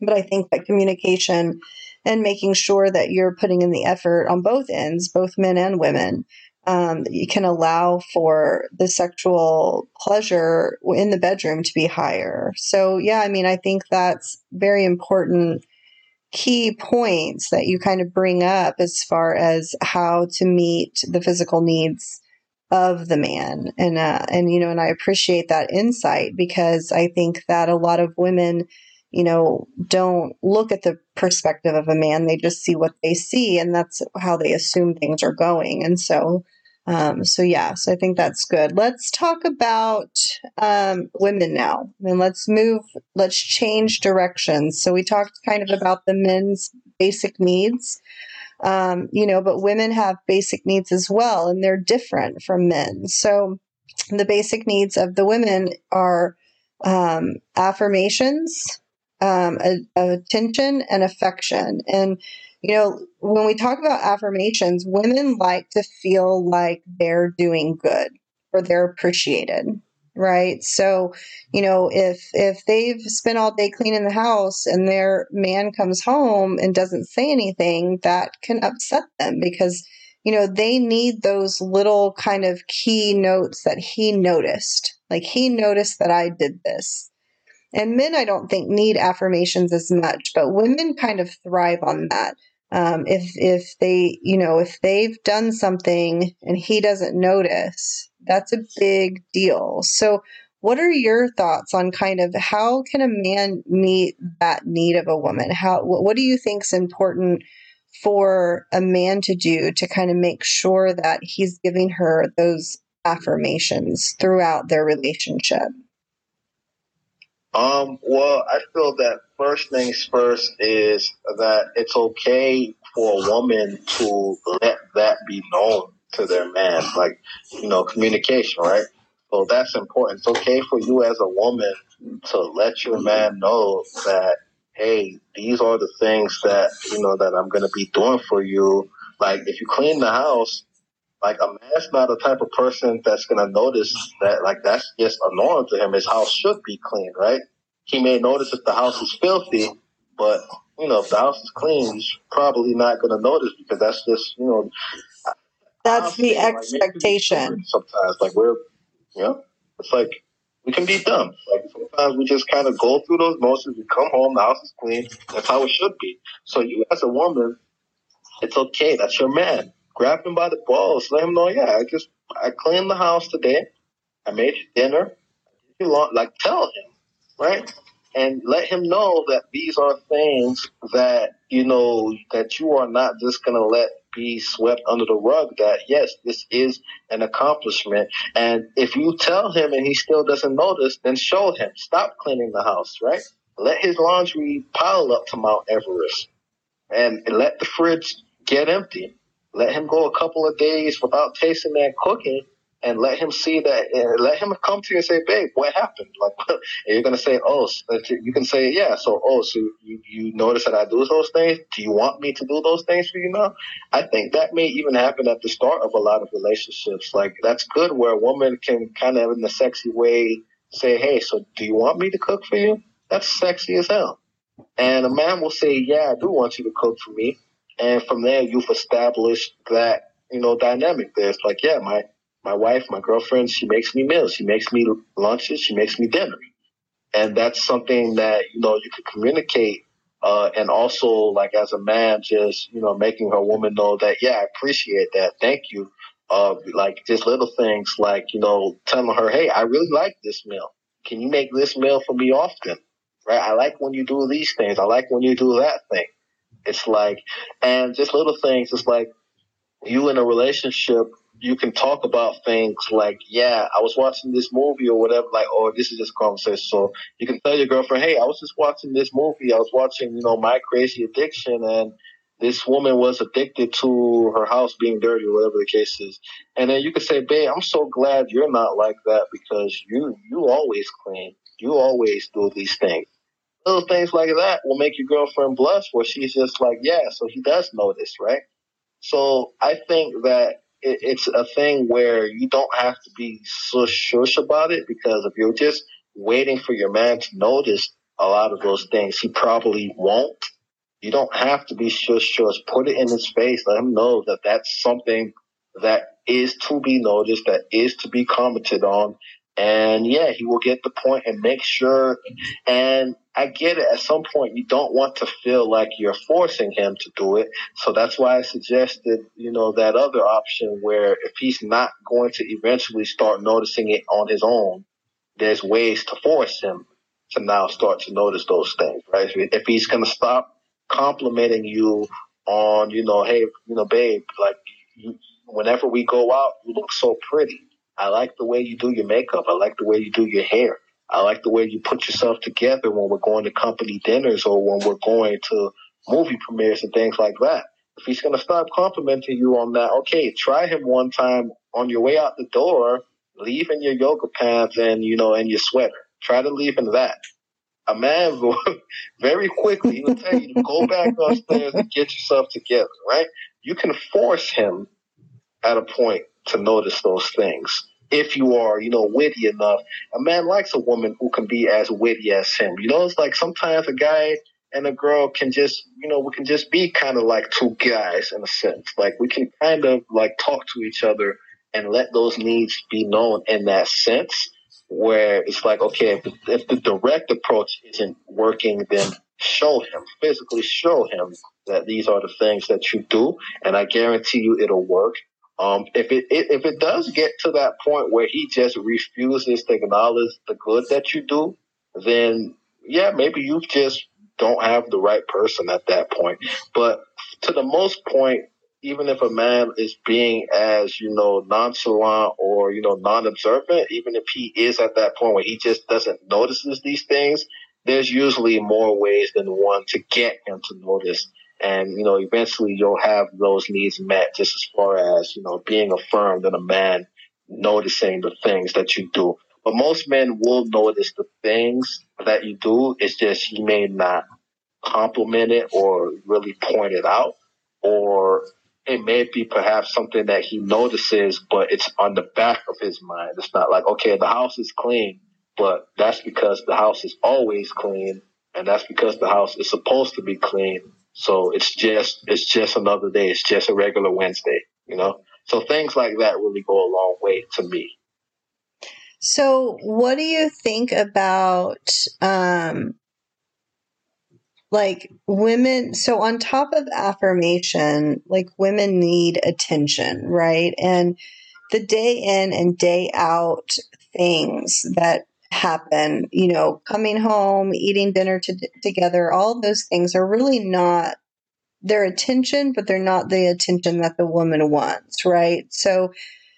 But I think that communication and making sure that you're putting in the effort on both ends, both men and women, um, you can allow for the sexual pleasure in the bedroom to be higher. So, yeah, I mean, I think that's very important key points that you kind of bring up as far as how to meet the physical needs of the man and uh, and you know and I appreciate that insight because I think that a lot of women you know don't look at the perspective of a man they just see what they see and that's how they assume things are going and so um, so yeah, so I think that's good. Let's talk about um, women now, I and let's move. Let's change directions. So we talked kind of about the men's basic needs, um, you know, but women have basic needs as well, and they're different from men. So the basic needs of the women are um, affirmations, um, attention, and affection, and you know, when we talk about affirmations, women like to feel like they're doing good or they're appreciated, right? So, you know, if if they've spent all day cleaning the house and their man comes home and doesn't say anything, that can upset them because you know, they need those little kind of key notes that he noticed. Like he noticed that I did this. And men, I don't think, need affirmations as much, but women kind of thrive on that. Um, if if they you know if they've done something and he doesn't notice that's a big deal. So what are your thoughts on kind of how can a man meet that need of a woman? How what do you think is important for a man to do to kind of make sure that he's giving her those affirmations throughout their relationship um, well, I feel that first things first is that it's okay for a woman to let that be known to their man, like, you know, communication, right? So that's important. It's okay for you as a woman to let your man know that, hey, these are the things that, you know, that I'm going to be doing for you. Like, if you clean the house, like a man's not the type of person that's gonna notice that like that's just a norm to him. His house should be clean, right? He may notice if the house is filthy, but you know if the house is clean, he's probably not gonna notice because that's just you know that's the expectation. Like, sometimes, like we're, you know, it's like we can be dumb. Like sometimes we just kind of go through those motions. We come home, the house is clean. That's how it should be. So you, as a woman, it's okay. That's your man grab him by the balls, let him know, yeah, I just I cleaned the house today. I made you dinner. You want like tell him, right? And let him know that these are things that, you know, that you are not just gonna let be swept under the rug that yes, this is an accomplishment. And if you tell him and he still doesn't notice, then show him. Stop cleaning the house, right? Let his laundry pile up to Mount Everest and let the fridge get empty. Let him go a couple of days without tasting that cooking and let him see that, and let him come to you and say, babe, what happened? Like, you're going to say, oh, you can say, yeah. So, oh, so you, you notice that I do those things. Do you want me to do those things for you now? I think that may even happen at the start of a lot of relationships. Like, that's good where a woman can kind of in a sexy way say, hey, so do you want me to cook for you? That's sexy as hell. And a man will say, yeah, I do want you to cook for me. And from there, you've established that, you know, dynamic there. It's like, yeah, my, my wife, my girlfriend, she makes me meals. She makes me lunches. She makes me dinner. And that's something that, you know, you can communicate. Uh, and also like as a man, just, you know, making her woman know that, yeah, I appreciate that. Thank you. Uh, like just little things like, you know, telling her, Hey, I really like this meal. Can you make this meal for me often? Right. I like when you do these things. I like when you do that thing. It's like, and just little things. It's like you in a relationship you can talk about things like, yeah, I was watching this movie or whatever, like, oh, this is just a conversation. So you can tell your girlfriend, hey, I was just watching this movie. I was watching, you know, My Crazy Addiction and this woman was addicted to her house being dirty or whatever the case is. And then you can say, babe, I'm so glad you're not like that because you, you always clean. You always do these things. Little things like that will make your girlfriend blush where she's just like, yeah, so he does notice, right? So I think that it, it's a thing where you don't have to be so shush about it because if you're just waiting for your man to notice a lot of those things, he probably won't. You don't have to be shush shush. Put it in his face. Let him know that that's something that is to be noticed, that is to be commented on, and yeah, he will get the point and make sure. And I get it. At some point, you don't want to feel like you're forcing him to do it. So that's why I suggested, you know, that other option where if he's not going to eventually start noticing it on his own, there's ways to force him to now start to notice those things, right? If he's going to stop complimenting you on, you know, hey, you know, babe, like whenever we go out, you look so pretty I like the way you do your makeup. I like the way you do your hair. I like the way you put yourself together when we're going to company dinners or when we're going to movie premieres and things like that. If he's going to stop complimenting you on that, okay, try him one time on your way out the door, leave in your yoga pants and, you know, and your sweater. Try to leave in that. A man will very quickly, he will tell you to go back upstairs and get yourself together, right? You can force him at a point to notice those things. If you are, you know, witty enough, a man likes a woman who can be as witty as him. You know, it's like sometimes a guy and a girl can just, you know, we can just be kind of like two guys in a sense. Like we can kind of like talk to each other and let those needs be known in that sense where it's like, okay, if the, if the direct approach isn't working, then show him, physically show him that these are the things that you do. And I guarantee you it'll work. Um, if it, it, if it does get to that point where he just refuses to acknowledge the good that you do, then yeah, maybe you just don't have the right person at that point. But to the most point, even if a man is being as you know nonchalant or you know non-observant, even if he is at that point where he just doesn't notices these things, there's usually more ways than one to get him to notice and you know eventually you'll have those needs met just as far as you know being affirmed and a man noticing the things that you do. But most men will notice the things that you do. It's just he may not compliment it or really point it out. Or it may be perhaps something that he notices but it's on the back of his mind. It's not like okay the house is clean but that's because the house is always clean and that's because the house is supposed to be clean so it's just it's just another day. It's just a regular Wednesday, you know. So things like that really go a long way to me. So what do you think about um like women so on top of affirmation, like women need attention, right? And the day in and day out things that happen. You know, coming home, eating dinner to, together, all those things are really not their attention, but they're not the attention that the woman wants, right? So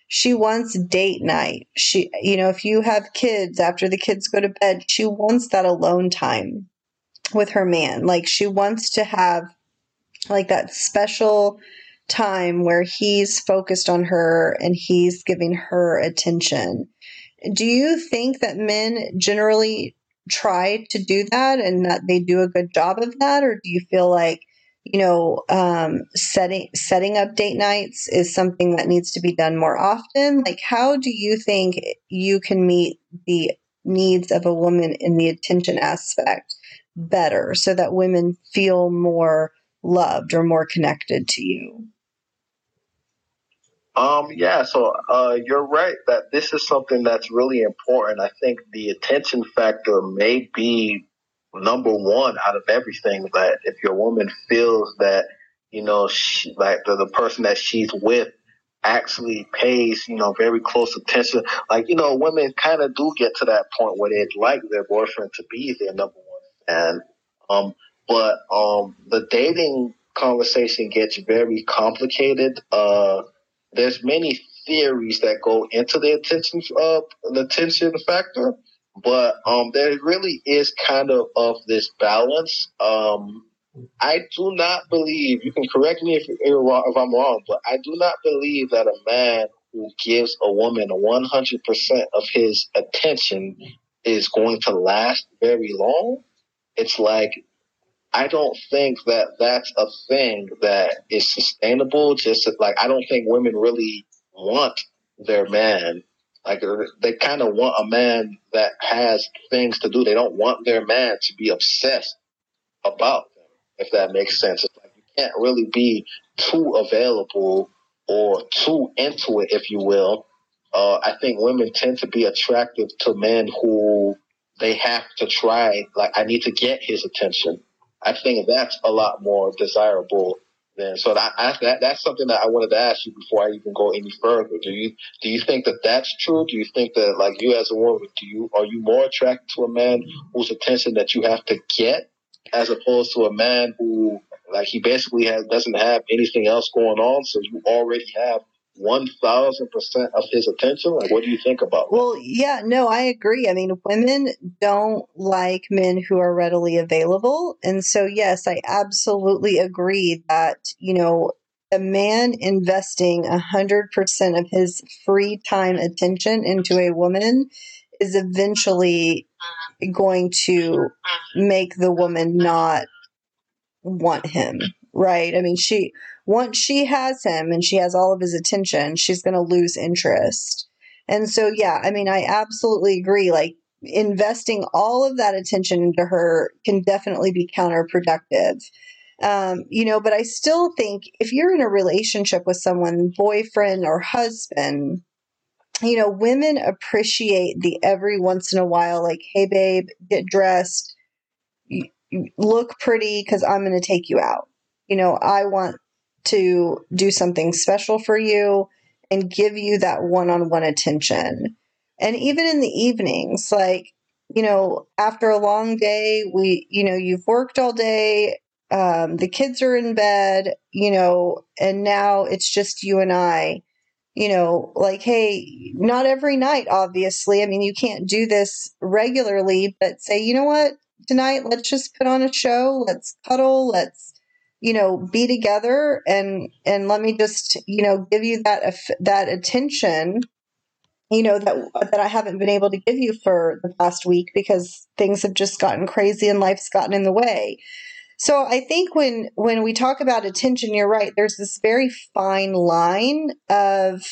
she wants date night. She, you know, if you have kids after the kids go to bed, she wants that alone time with her man. Like she wants to have like that special time where he's focused on her and he's giving her attention. Do you think that men generally try to do that and that they do a good job of that? Or do you feel like you know um, setting setting up date nights is something that needs to be done more often? Like how do you think you can meet the needs of a woman in the attention aspect better so that women feel more loved or more connected to you um, yeah, so uh, you're right that this is something that's really important. I think the attention factor may be number one out of everything. That if your woman feels that you know, she, like the, the person that she's with actually pays, you know, very close attention. Like, you know, women kind of do get to that point where they'd like their boyfriend to be their number one fan. Um, but um, the dating conversation gets very complicated. Uh, there's many theories that go into the attention uh, the attention factor, but um, there really is kind of of this balance. Um, I do not believe you can correct me if if I'm wrong, but I do not believe that a man who gives a woman 100% of his attention is going to last very long. It's like I don't think that that's a thing that is sustainable. Just like I don't think women really want their man. Like they kind of want a man that has things to do. They don't want their man to be obsessed about them. If that makes sense, it's like you can't really be too available or too into it, if you will. Uh, I think women tend to be attractive to men who they have to try. Like I need to get his attention. I think that's a lot more desirable than. So that, I, that that's something that I wanted to ask you before I even go any further. Do you do you think that that's true? Do you think that like you as a woman, do you are you more attracted to a man whose attention that you have to get, as opposed to a man who like he basically has doesn't have anything else going on, so you already have one thousand percent of his attention? Like, what do you think about? Well, that? yeah, no, I agree. I mean, women don't like men who are readily available, and so yes, I absolutely agree that you know a man investing a hundred percent of his free time attention into a woman is eventually going to make the woman not want him right i mean she once she has him and she has all of his attention, she's going to lose interest. And so, yeah, I mean, I absolutely agree. Like, investing all of that attention into her can definitely be counterproductive. Um, you know, but I still think if you're in a relationship with someone, boyfriend or husband, you know, women appreciate the every once in a while, like, hey, babe, get dressed, look pretty because I'm going to take you out. You know, I want to do something special for you and give you that one on one attention. And even in the evenings, like, you know, after a long day, we, you know, you've worked all day, um, the kids are in bed, you know, and now it's just you and I, you know, like, hey, not every night, obviously. I mean, you can't do this regularly, but say, you know what, tonight, let's just put on a show, let's cuddle, let's, you know be together and and let me just you know give you that that attention you know that that I haven't been able to give you for the past week because things have just gotten crazy and life's gotten in the way. So I think when when we talk about attention you're right there's this very fine line of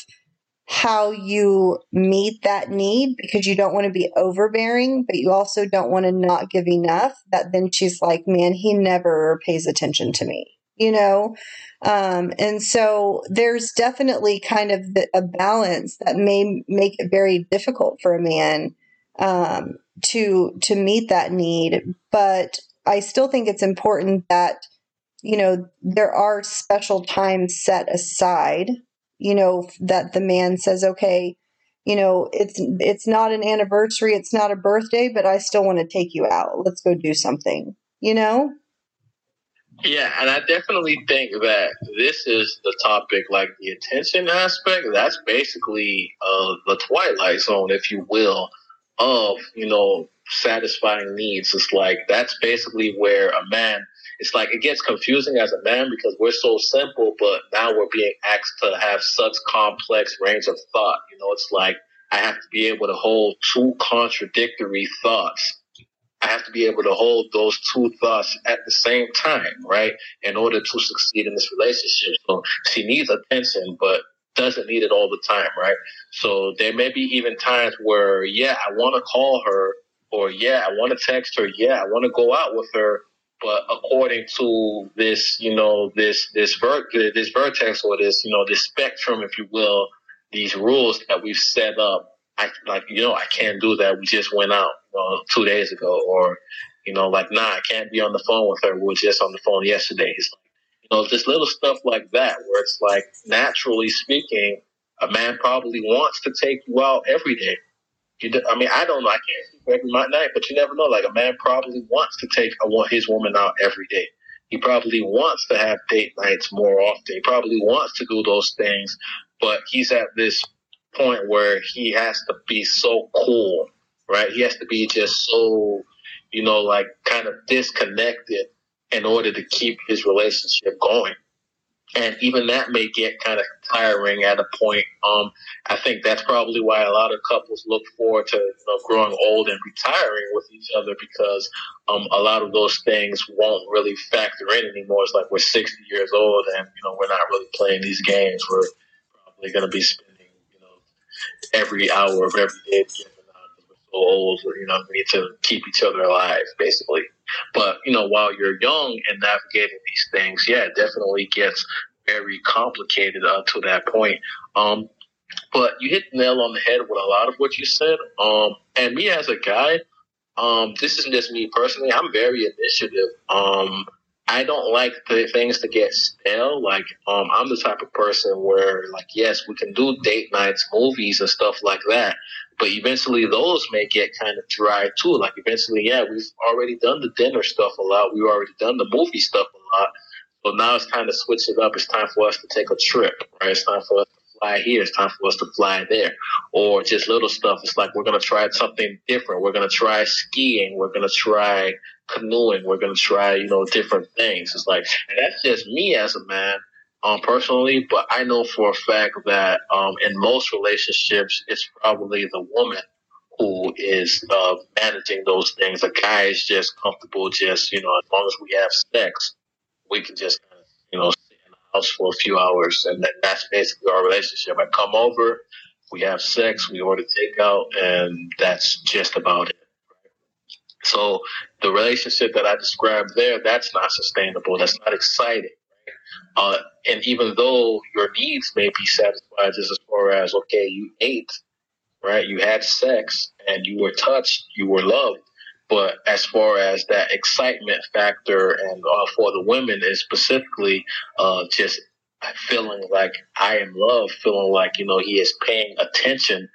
how you meet that need because you don't want to be overbearing, but you also don't want to not give enough. That then she's like, man, he never pays attention to me, you know? Um, and so there's definitely kind of a balance that may make it very difficult for a man um, to to meet that need. But I still think it's important that you know there are special times set aside you know, that the man says, okay, you know, it's it's not an anniversary, it's not a birthday, but I still want to take you out. Let's go do something, you know? Yeah, and I definitely think that this is the topic, like the attention aspect. That's basically uh, the twilight zone, if you will, of you know satisfying needs. It's like that's basically where a man. It's like it gets confusing as a man because we're so simple, but now we're being asked to have such complex range of thought. You know, it's like I have to be able to hold two contradictory thoughts I have to be able to hold those two thoughts at the same time, right? In order to succeed in this relationship. So she needs attention, but doesn't need it all the time, right? So there may be even times where, yeah, I want to call her, or yeah, I want to text her, yeah, I want to go out with her, but according to this, you know, this this ver- this vertex or this, you know, this spectrum, if you will, these rules that we've set up I like you know I can't do that. We just went out uh, two days ago, or you know like nah, I can't be on the phone with her. We were just on the phone yesterday. It's like, you know just little stuff like that where it's like naturally speaking, a man probably wants to take you out every day. You do, I mean I don't know. I can't speak every night, but you never know. Like a man probably wants to take a, his woman out every day. He probably wants to have date nights more often. He probably wants to do those things, but he's at this point where he has to be so cool, right? He has to be just so, you know, like kind of disconnected in order to keep his relationship going. And even that may get kind of tiring at a point. Um, I think that's probably why a lot of couples look forward to you know, growing old and retiring with each other because um, a lot of those things won't really factor in anymore. It's like we're 60 years old and you know we're not really playing these games. We're probably going to be spending you know every hour of every day because we're so old. You know, we need to keep each other alive, basically. But you know, while you're young and navigating these things, yeah, it definitely gets very complicated up to that point. Um, but you hit the nail on the head with a lot of what you said. Um, and me as a guy, um, this isn't just me personally. I'm very initiative. Um, I don't like the things to get stale. Like, um, I'm the type of person where, like, yes, we can do date nights, movies, and stuff like that. But eventually, those may get kind of dry too. Like, eventually, yeah, we've already done the dinner stuff a lot. We've already done the movie stuff a lot. So now it's time to switch it up. It's time for us to take a trip, right? It's time for us to fly here. It's time for us to fly there. Or just little stuff. It's like we're going to try something different. We're going to try skiing. We're going to try canoeing. We're going to try, you know, different things. It's like, and that's just me as a man, um, personally, but I know for a fact that, um, in most relationships, it's probably the woman who is, uh, managing those things. A guy is just comfortable, just, you know, as long as we have sex, we can just, you know, sit in the house for a few hours. And that, that's basically our relationship. I come over, we have sex, we order takeout, and that's just about it. So the relationship that I described there, that's not sustainable. That's not exciting. Uh, and even though your needs may be satisfied just as far as, okay, you ate, right? You had sex and you were touched, you were loved. But as far as that excitement factor and uh, for the women is specifically uh, just feeling like I am loved, feeling like, you know, he is paying attention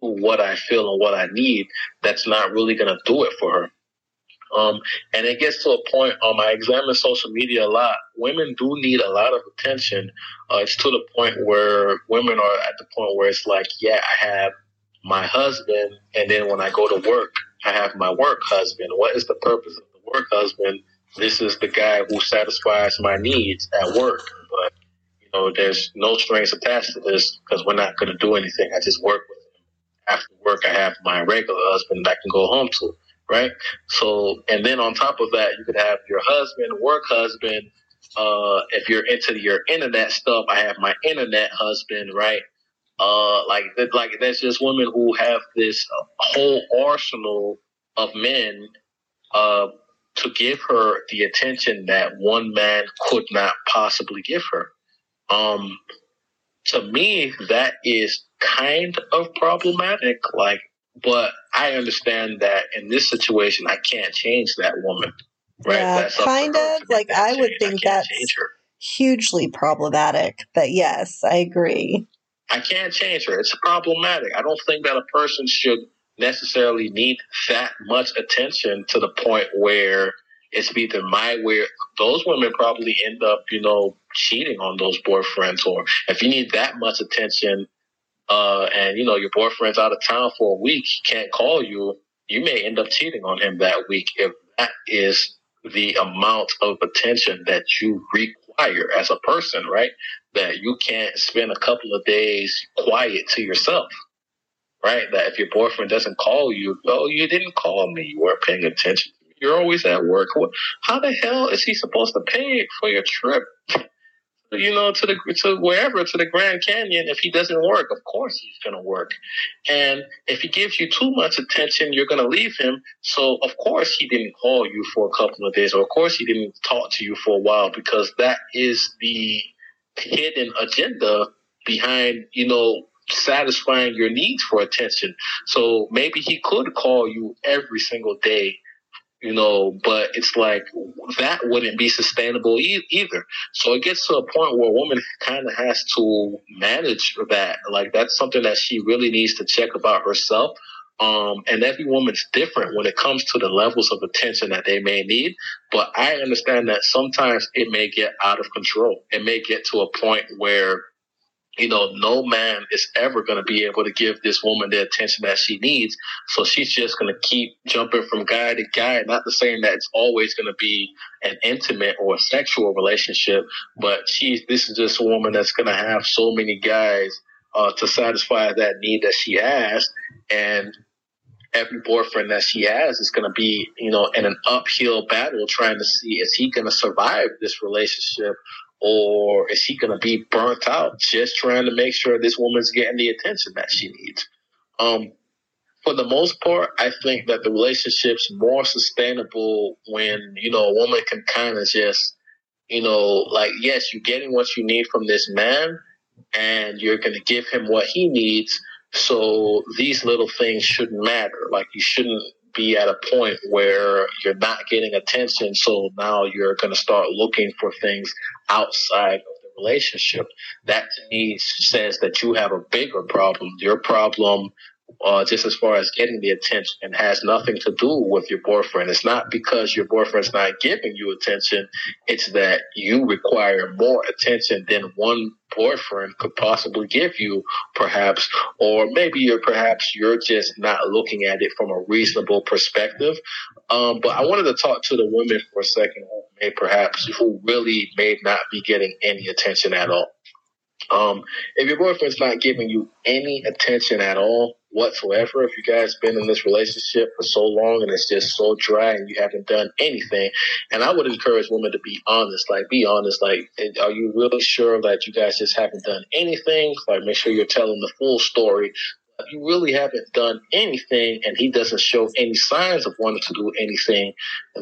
to what I feel and what I need, that's not really going to do it for her. Um, and it gets to a point, um, I examine social media a lot. Women do need a lot of attention. Uh, it's to the point where women are at the point where it's like, yeah, I have my husband, and then when I go to work, I have my work husband. What is the purpose of the work husband? This is the guy who satisfies my needs at work. But, you know, there's no strings attached to this because we're not going to do anything. I just work with him. After work, I have my regular husband that I can go home to right? So, and then on top of that, you could have your husband, work husband. Uh, if you're into your internet stuff, I have my internet husband, right? Uh, like, like that's just women who have this whole arsenal of men, uh, to give her the attention that one man could not possibly give her. Um, to me, that is kind of problematic. Like, but I understand that in this situation, I can't change that woman. Right? Yeah, that's kind of. Like, I would think that's hugely problematic. But yes, I agree. I can't change her. It's problematic. I don't think that a person should necessarily need that much attention to the point where it's either my way. Those women probably end up, you know, cheating on those boyfriends, or if you need that much attention, uh, and you know your boyfriend's out of town for a week, he can't call you. You may end up cheating on him that week if that is the amount of attention that you require as a person, right? That you can't spend a couple of days quiet to yourself right? That if your boyfriend doesn't call you, oh, you didn't call me, you weren't paying attention. You're always at work. How the hell is he supposed to pay for your trip? You know, to the to wherever to the Grand Canyon. If he doesn't work, of course he's gonna work. And if he gives you too much attention, you're gonna leave him. So of course he didn't call you for a couple of days, or of course he didn't talk to you for a while, because that is the hidden agenda behind you know satisfying your needs for attention. So maybe he could call you every single day, you know, but it's like that wouldn't be sustainable e- either. So it gets to a point where a woman kind of has to manage that. Like that's something that she really needs to check about herself. Um, and every woman's different when it comes to the levels of attention that they may need. But I understand that sometimes it may get out of control. It may get to a point where you know, no man is ever going to be able to give this woman the attention that she needs. So she's just going to keep jumping from guy to guy. Not to saying that it's always going to be an intimate or a sexual relationship, but she's, this is just a woman that's going to have so many guys uh, to satisfy that need that she has. And every boyfriend that she has is going to be, you know, in an uphill battle trying to see is he going to survive this relationship or is he going to be burnt out just trying to make sure this woman's getting the attention that she needs? Um, for the most part, I think that the relationship's more sustainable when, you know, a woman can kind of just, you know, like, yes, you're getting what you need from this man and you're going to give him what he needs. So these little things shouldn't matter. Like, you shouldn't be at a point where you're not getting attention. So now you're going to start looking for things outside of the relationship. That to me says that you have a bigger problem. Your problem uh, just as far as getting the attention and has nothing to do with your boyfriend. It's not because your boyfriend's not giving you attention. It's that you require more attention than one boyfriend could possibly give you, perhaps, or maybe you're perhaps you're just not looking at it from a reasonable perspective. Um, but I wanted to talk to the women for a second, who may perhaps who really may not be getting any attention at all. Um, if your boyfriend's not giving you any attention at all whatsoever, if you guys been in this relationship for so long and it's just so dry and you haven't done anything, and I would encourage women to be honest, like be honest, like are you really sure that you guys just haven't done anything? Like make sure you're telling the full story. If you really haven't done anything and he doesn't show any signs of wanting to do anything,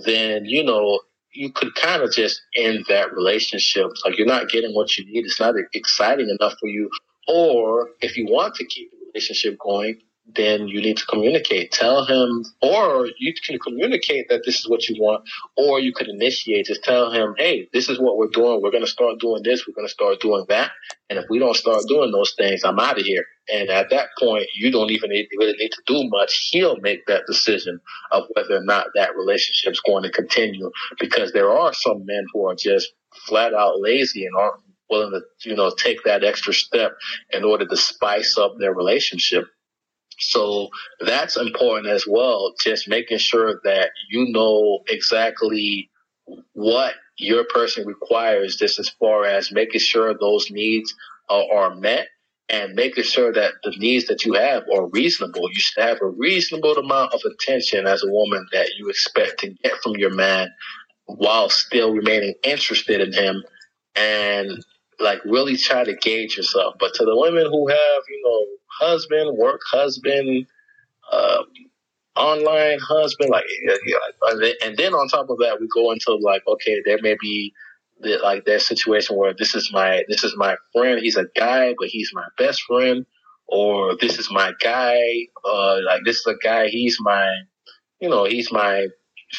then you know you could kind of just end that relationship. Like you're not getting what you need. It's not exciting enough for you. Or if you want to keep the relationship going, then you need to communicate. Tell him, or you can communicate that this is what you want, or you could initiate. Just tell him, hey, this is what we're doing. We're going to start doing this. We're going to start doing that. And if we don't start doing those things, I'm out of here. And at that point, you don't even need, really need to do much. He'll make that decision of whether or not that relationship's going to continue. Because there are some men who are just flat out lazy and aren't willing to, you know, take that extra step in order to spice up their relationship. So that's important as well. Just making sure that you know exactly what your person requires, just as far as making sure those needs are, are met and making sure that the needs that you have are reasonable. You should have a reasonable amount of attention as a woman that you expect to get from your man while still remaining interested in him and like really try to gauge yourself. But to the women who have, you know, husband, work husband, uh, online husband, like, and then on top of that, we go into like, okay, there may be the, like that situation where this is my this is my friend. He's a guy, but he's my best friend. Or this is my guy. Uh, like this is a guy. He's my, you know, he's my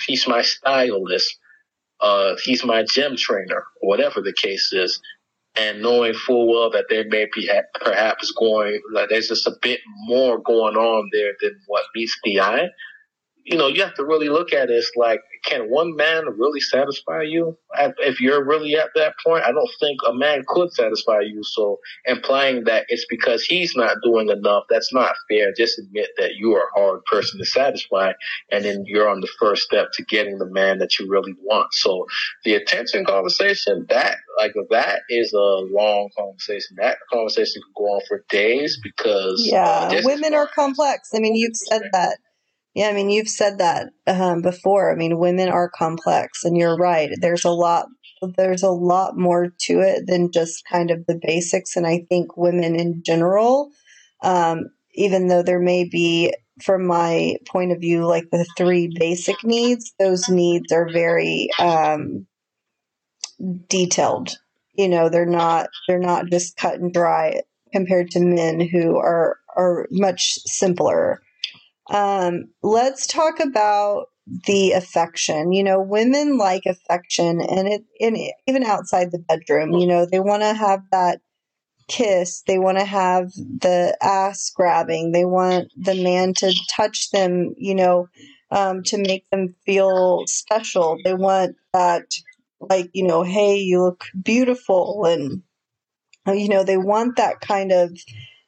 he's my stylist. Uh, he's my gym trainer, whatever the case is and knowing full well that there may be perhaps going like there's just a bit more going on there than what meets the eye you know, you have to really look at it. It's like, can one man really satisfy you? If you're really at that point, I don't think a man could satisfy you. So implying that it's because he's not doing enough, that's not fair. Just admit that you are a hard person to satisfy. And then you're on the first step to getting the man that you really want. So the attention conversation, that, like that is a long conversation. That conversation could go on for days because. Yeah, women are complex. I mean, you've said that yeah, I mean, you've said that um, before. I mean, women are complex, and you're right. There's a lot. There's a lot more to it than just kind of the basics. And I think women in general, um, even though there may be, from my point of view, like the three basic needs, those needs are very um, detailed. You know, they're not. They're not just cut and dry compared to men who are are much simpler um, let's talk about the affection. You know, women like affection, and it, and it, even outside the bedroom. You know, they want to have that kiss. They want to have the ass grabbing. They want the man to touch them. You know, um, to make them feel special. They want that, like you know, hey, you look beautiful, and you know, they want that kind of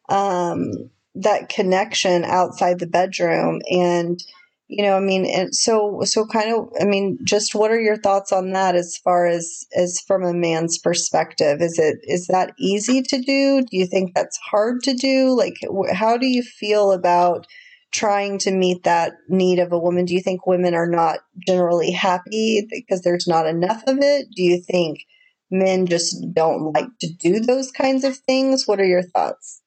um, that connection outside the bedroom. And you know i mean and so so kind of i mean just what are your thoughts on that as far as as from a man's perspective? Is it is that easy to do? Do you think that's hard to do? Like how do you feel about trying to meet that need of a woman? Do you think women are not generally happy because there's not enough of it? Do you think men just don't like to do those kinds of things? What are your thoughts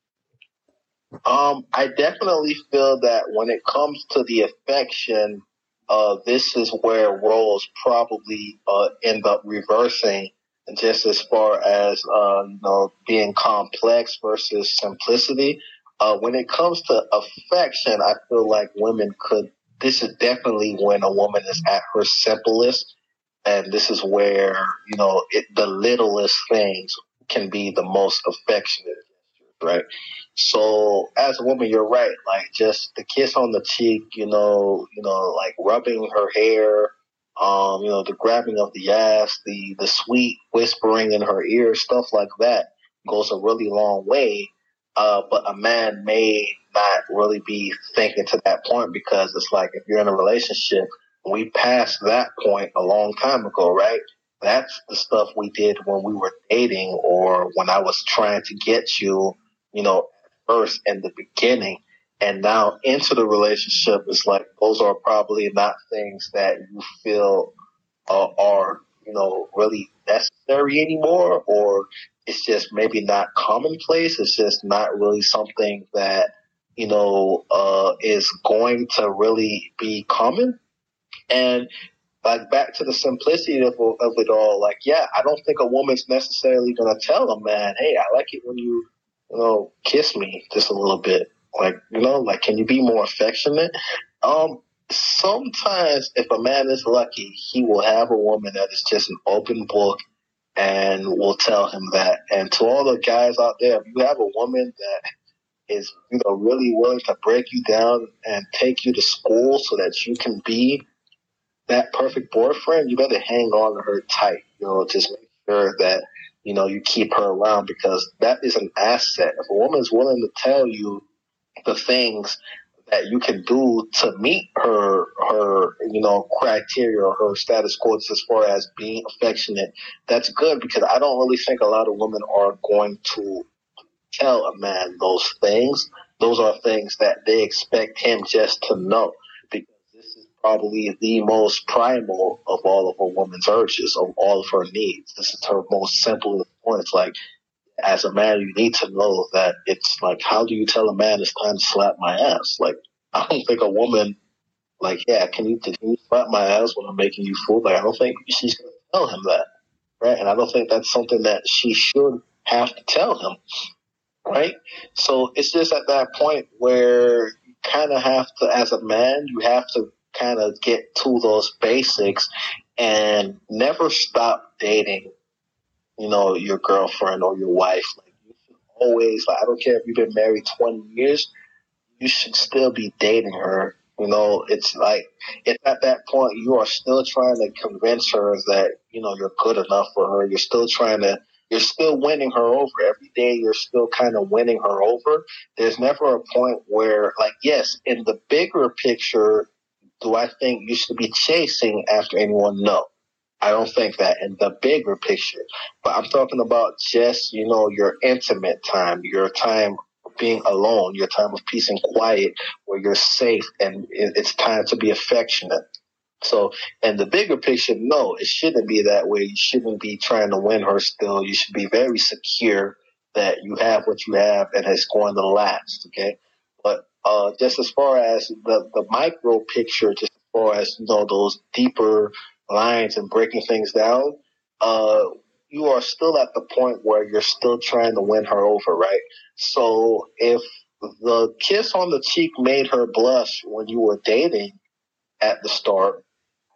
um, I definitely feel that when it comes to the affection, uh, this is where roles probably uh, end up reversing, just as far as uh, you know, being complex versus simplicity. Uh, when it comes to affection, I feel like women could. This is definitely when a woman is at her simplest, and this is where you know it, the littlest things can be the most affectionate, right? So as a woman, you're right. Like just the kiss on the cheek, you know, you know, like rubbing her hair, um, you know, the grabbing of the ass, the the sweet whispering in her ear, stuff like that goes a really long way. Uh, but a man may not really be thinking to that point because it's like if you're in a relationship, we passed that point a long time ago, right? That's the stuff we did when we were dating or when I was trying to get you, you know, first in the beginning. And now into the relationship is like those are probably not things that you feel uh, are you know really necessary anymore or it's just maybe not commonplace. It's just not really something that you know uh, is going to really be common. And like back to the simplicity of, of it all like yeah i don't think a woman's necessarily going to tell a man hey i like it when you you know, kiss me just a little bit. Like, you know, like, can you be more affectionate? Um, sometimes if a man is lucky, he will have a woman that is just an open book and will tell him that. And to all the guys out there, if you have a woman that is, you know, really willing to break you down and take you to school so that you can be that perfect boyfriend, you better hang on to her tight. You know, just make sure that you know, you keep her around because that is an asset. If a woman is willing to tell you the things that you can do to meet her her you know criteria or her status quo as far as being affectionate, that's good because I don't really think a lot of women are going to tell a man those things. Those are things that they expect him just to know probably the most primal of all of a woman's urges, of all of her needs. This is her most simple point. It's like, as a man, you need to know that it's like, how do you tell a man it's time to slap my ass? Like, I don't think a woman, like, yeah, can you, can you slap my ass when I'm making you fool? Like, I don't think she's going to tell him that, right? And I don't think that's something that she should have to tell him, right? So it's just at that point where you kind of have to, as a man, you have to kind of get to those basics and never stop dating, you know, your girlfriend or your wife. Like you should always, like, I don't care if you've been married 20 years, you should still be dating her You know, it's like it's at that point you are still trying to convince her that you know you're good enough for her. You're still trying to you're still winning her over every day. You're still kind of winning her over. There's never a point where, like, yes, in the bigger picture, do I think you should be chasing after anyone? No. I don't think that in the bigger picture, but I'm talking about just, you know, your intimate time, your time being alone, your time of peace and quiet where you're safe and it's time to be affectionate. So, in the bigger picture, no, it shouldn't be that way. You shouldn't be trying to win her still. You should be very secure that you have what you have and it's going to last. Okay. Uh, just as far as the, the micro picture, just as far as, you know, those deeper lines and breaking things down, uh, you are still at the point where you're still trying to win her over, right? So if the kiss on the cheek made her blush when you were dating at the start,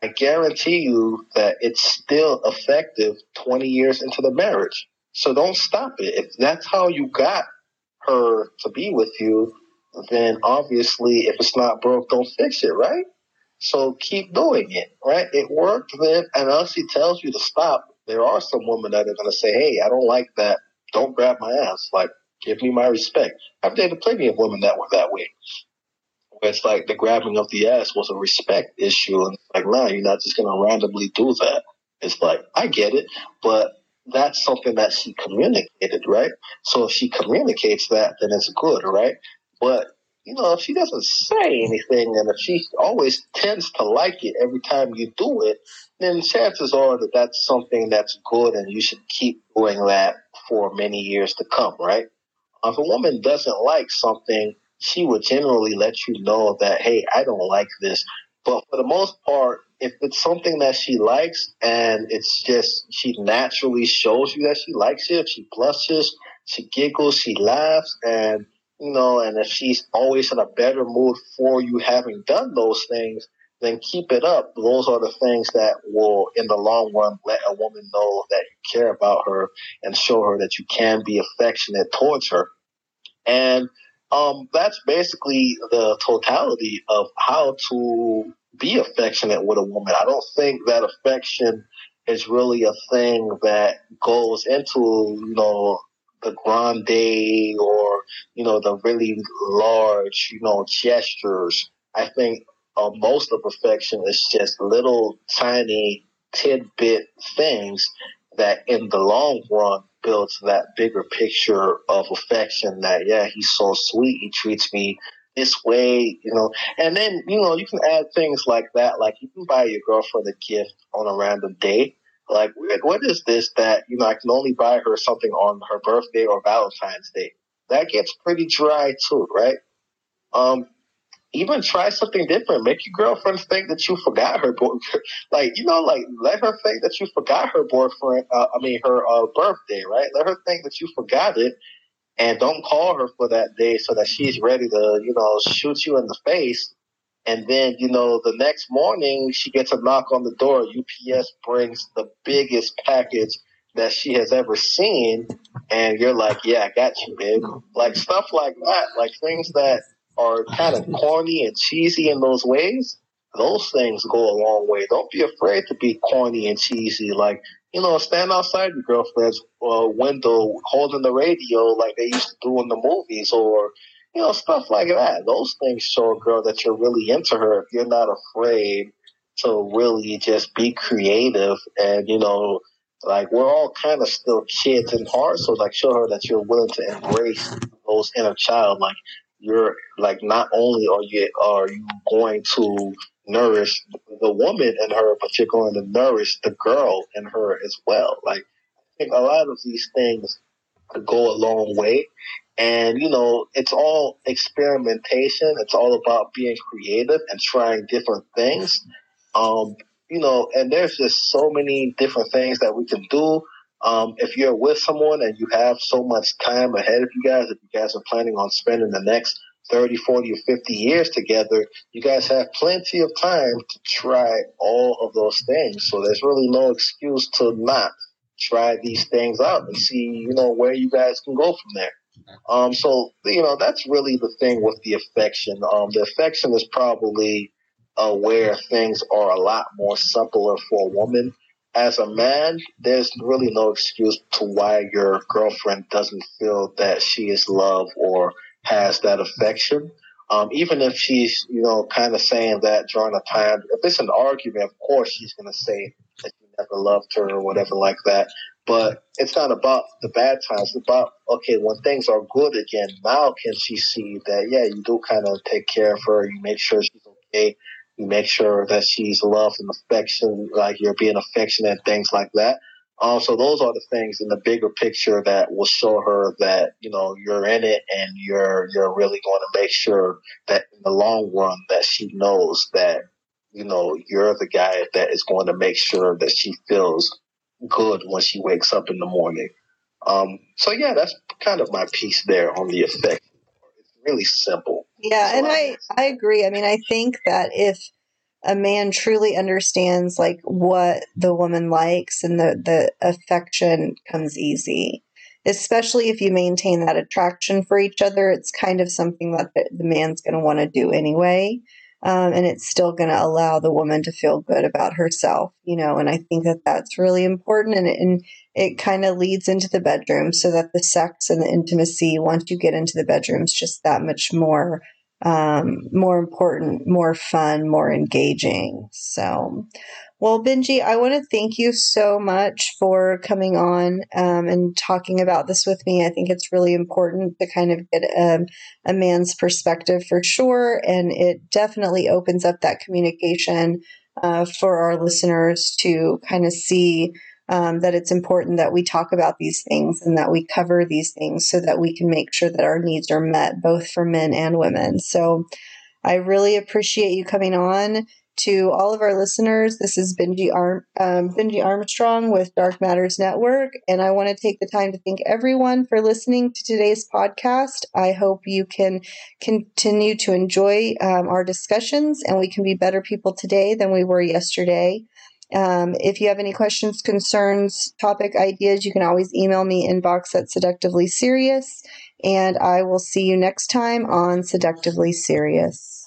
I guarantee you that it's still effective 20 years into the marriage. So don't stop it. If that's how you got her to be with you, then obviously if it's not broke, don't fix it, right? So keep doing it, right? It worked then, and unless he tells you to stop, there are some women that are going to say, hey, I don't like that. Don't grab my ass. Like, give me my respect. I've dated plenty of women that were that way Where it's like the grabbing of the ass was a respect issue. And like, nah, you're not just going to randomly do that. It's like, I get it, but that's something that she communicated, right? So if she communicates that, then it's good, right? But, you know, if she doesn't say anything and if she always tends to like it every time you do it, then chances are that that's something that's good and you should keep doing that for many years to come, right? If a woman doesn't like something, she would generally let you know that, hey, I don't like this. But for the most part, if it's something that she likes and it's just, she naturally shows you that she likes it, she blushes, she giggles, she laughs, and, you know, and if she's always in a better mood for you having done those things, then keep it up. Those are the things that will, in the long run, let a woman know that you care about her and show her that you can be affectionate towards her. And um, that's basically the totality of how to be affectionate with a woman. I don't think that affection is really a thing that goes into, you know, the grande or, you know, the really large, you know, gestures. I think uh, most of affection is just little tiny tidbit things that in the long run builds that bigger picture of affection that, yeah, he's so sweet. He treats me this way, you know. And then, you know, you can add things like that. Like you can buy your girlfriend a gift on a random day. Like, what is this that, you know, I can only buy her something on her birthday or Valentine's Day? That gets pretty dry too, right? Um, even try something different. Make your girlfriend think that you forgot her boy. like you know, like let her think that you forgot her boyfriend. Uh, I mean, her uh, birthday, right? Let her think that you forgot it, and don't call her for that day so that she's ready to, you know, shoot you in the face. And then, you know, the next morning she gets a knock on the door. UPS brings the biggest package that she has ever seen, and you're like, "Yeah, I got you, babe." Like stuff like that, like things that are kind of corny and cheesy in those ways, those things go a long way. Don't be afraid to be corny and cheesy. Like, you know, stand outside your girlfriend's uh, window holding the radio like they used to do in the movies or, you know, stuff like that. Those things show a girl that you're really into her if you're not afraid to really just be creative and, you know, like we're all kind of still kids in heart, so like show her that you're willing to embrace those inner child. Like you're like not only are you are you going to nourish the woman in her, but you're going to nourish the girl in her as well. Like I think a lot of these things go a long way. And, you know, it's all experimentation. It's all about being creative and trying different things. Um, you know, and there's just so many different things that we can do. Um, if you're with someone and you have so much time ahead of you guys, if you guys are planning on spending the next 30, 40, or 50 years together, you guys have plenty of time to try all of those things. So there's really no excuse to not try these things out and see, you know, where you guys can go from there. Um, so you know that's really the thing with the affection. Um, the affection is probably uh, where things are a lot more simpler for a woman. As a man, there's really no excuse to why your girlfriend doesn't feel that she is loved or has that affection. Um, even if she's, you know, kind of saying that during a time, if it's an argument, of course she's going to say that you never loved her or whatever like that. But it's not about the bad times. It's about, okay, when things are good again, now can she see that, yeah, you do kind of take care of her. You make sure she's okay. You make sure that she's loved and affection, like you're being affectionate, things like that. Um, so those are the things in the bigger picture that will show her that you know you're in it and you're you're really going to make sure that in the long run that she knows that you know you're the guy that is going to make sure that she feels good when she wakes up in the morning. Um, so yeah, that's kind of my piece there on the effect. It's really simple. Yeah, so and I I agree. I mean, I think that if a man truly understands like what the woman likes and the the affection comes easy especially if you maintain that attraction for each other it's kind of something that the, the man's going to want to do anyway um, and it's still going to allow the woman to feel good about herself you know and i think that that's really important and, and it kind of leads into the bedroom so that the sex and the intimacy once you get into the bedroom is just that much more um, more important, more fun, more engaging. So, well, Benji, I want to thank you so much for coming on um, and talking about this with me. I think it's really important to kind of get a, um, a man's perspective for sure. And it definitely opens up that communication uh, for our listeners to kind of see um, that it's important that we talk about these things and that we cover these things so that we can make sure that our needs are met both for men and women. So I really appreciate you coming on. To all of our listeners, this is Benji, Arm, um, Benji Armstrong with Dark Matters Network, and I want to take the time to thank everyone for listening to today's podcast. I hope you can continue to enjoy um, our discussions and we can be better people today than we were yesterday. Um, if you have any questions, concerns, topic ideas, you can always email me inbox at seductively serious. And I will see you next time on Seductively Serious.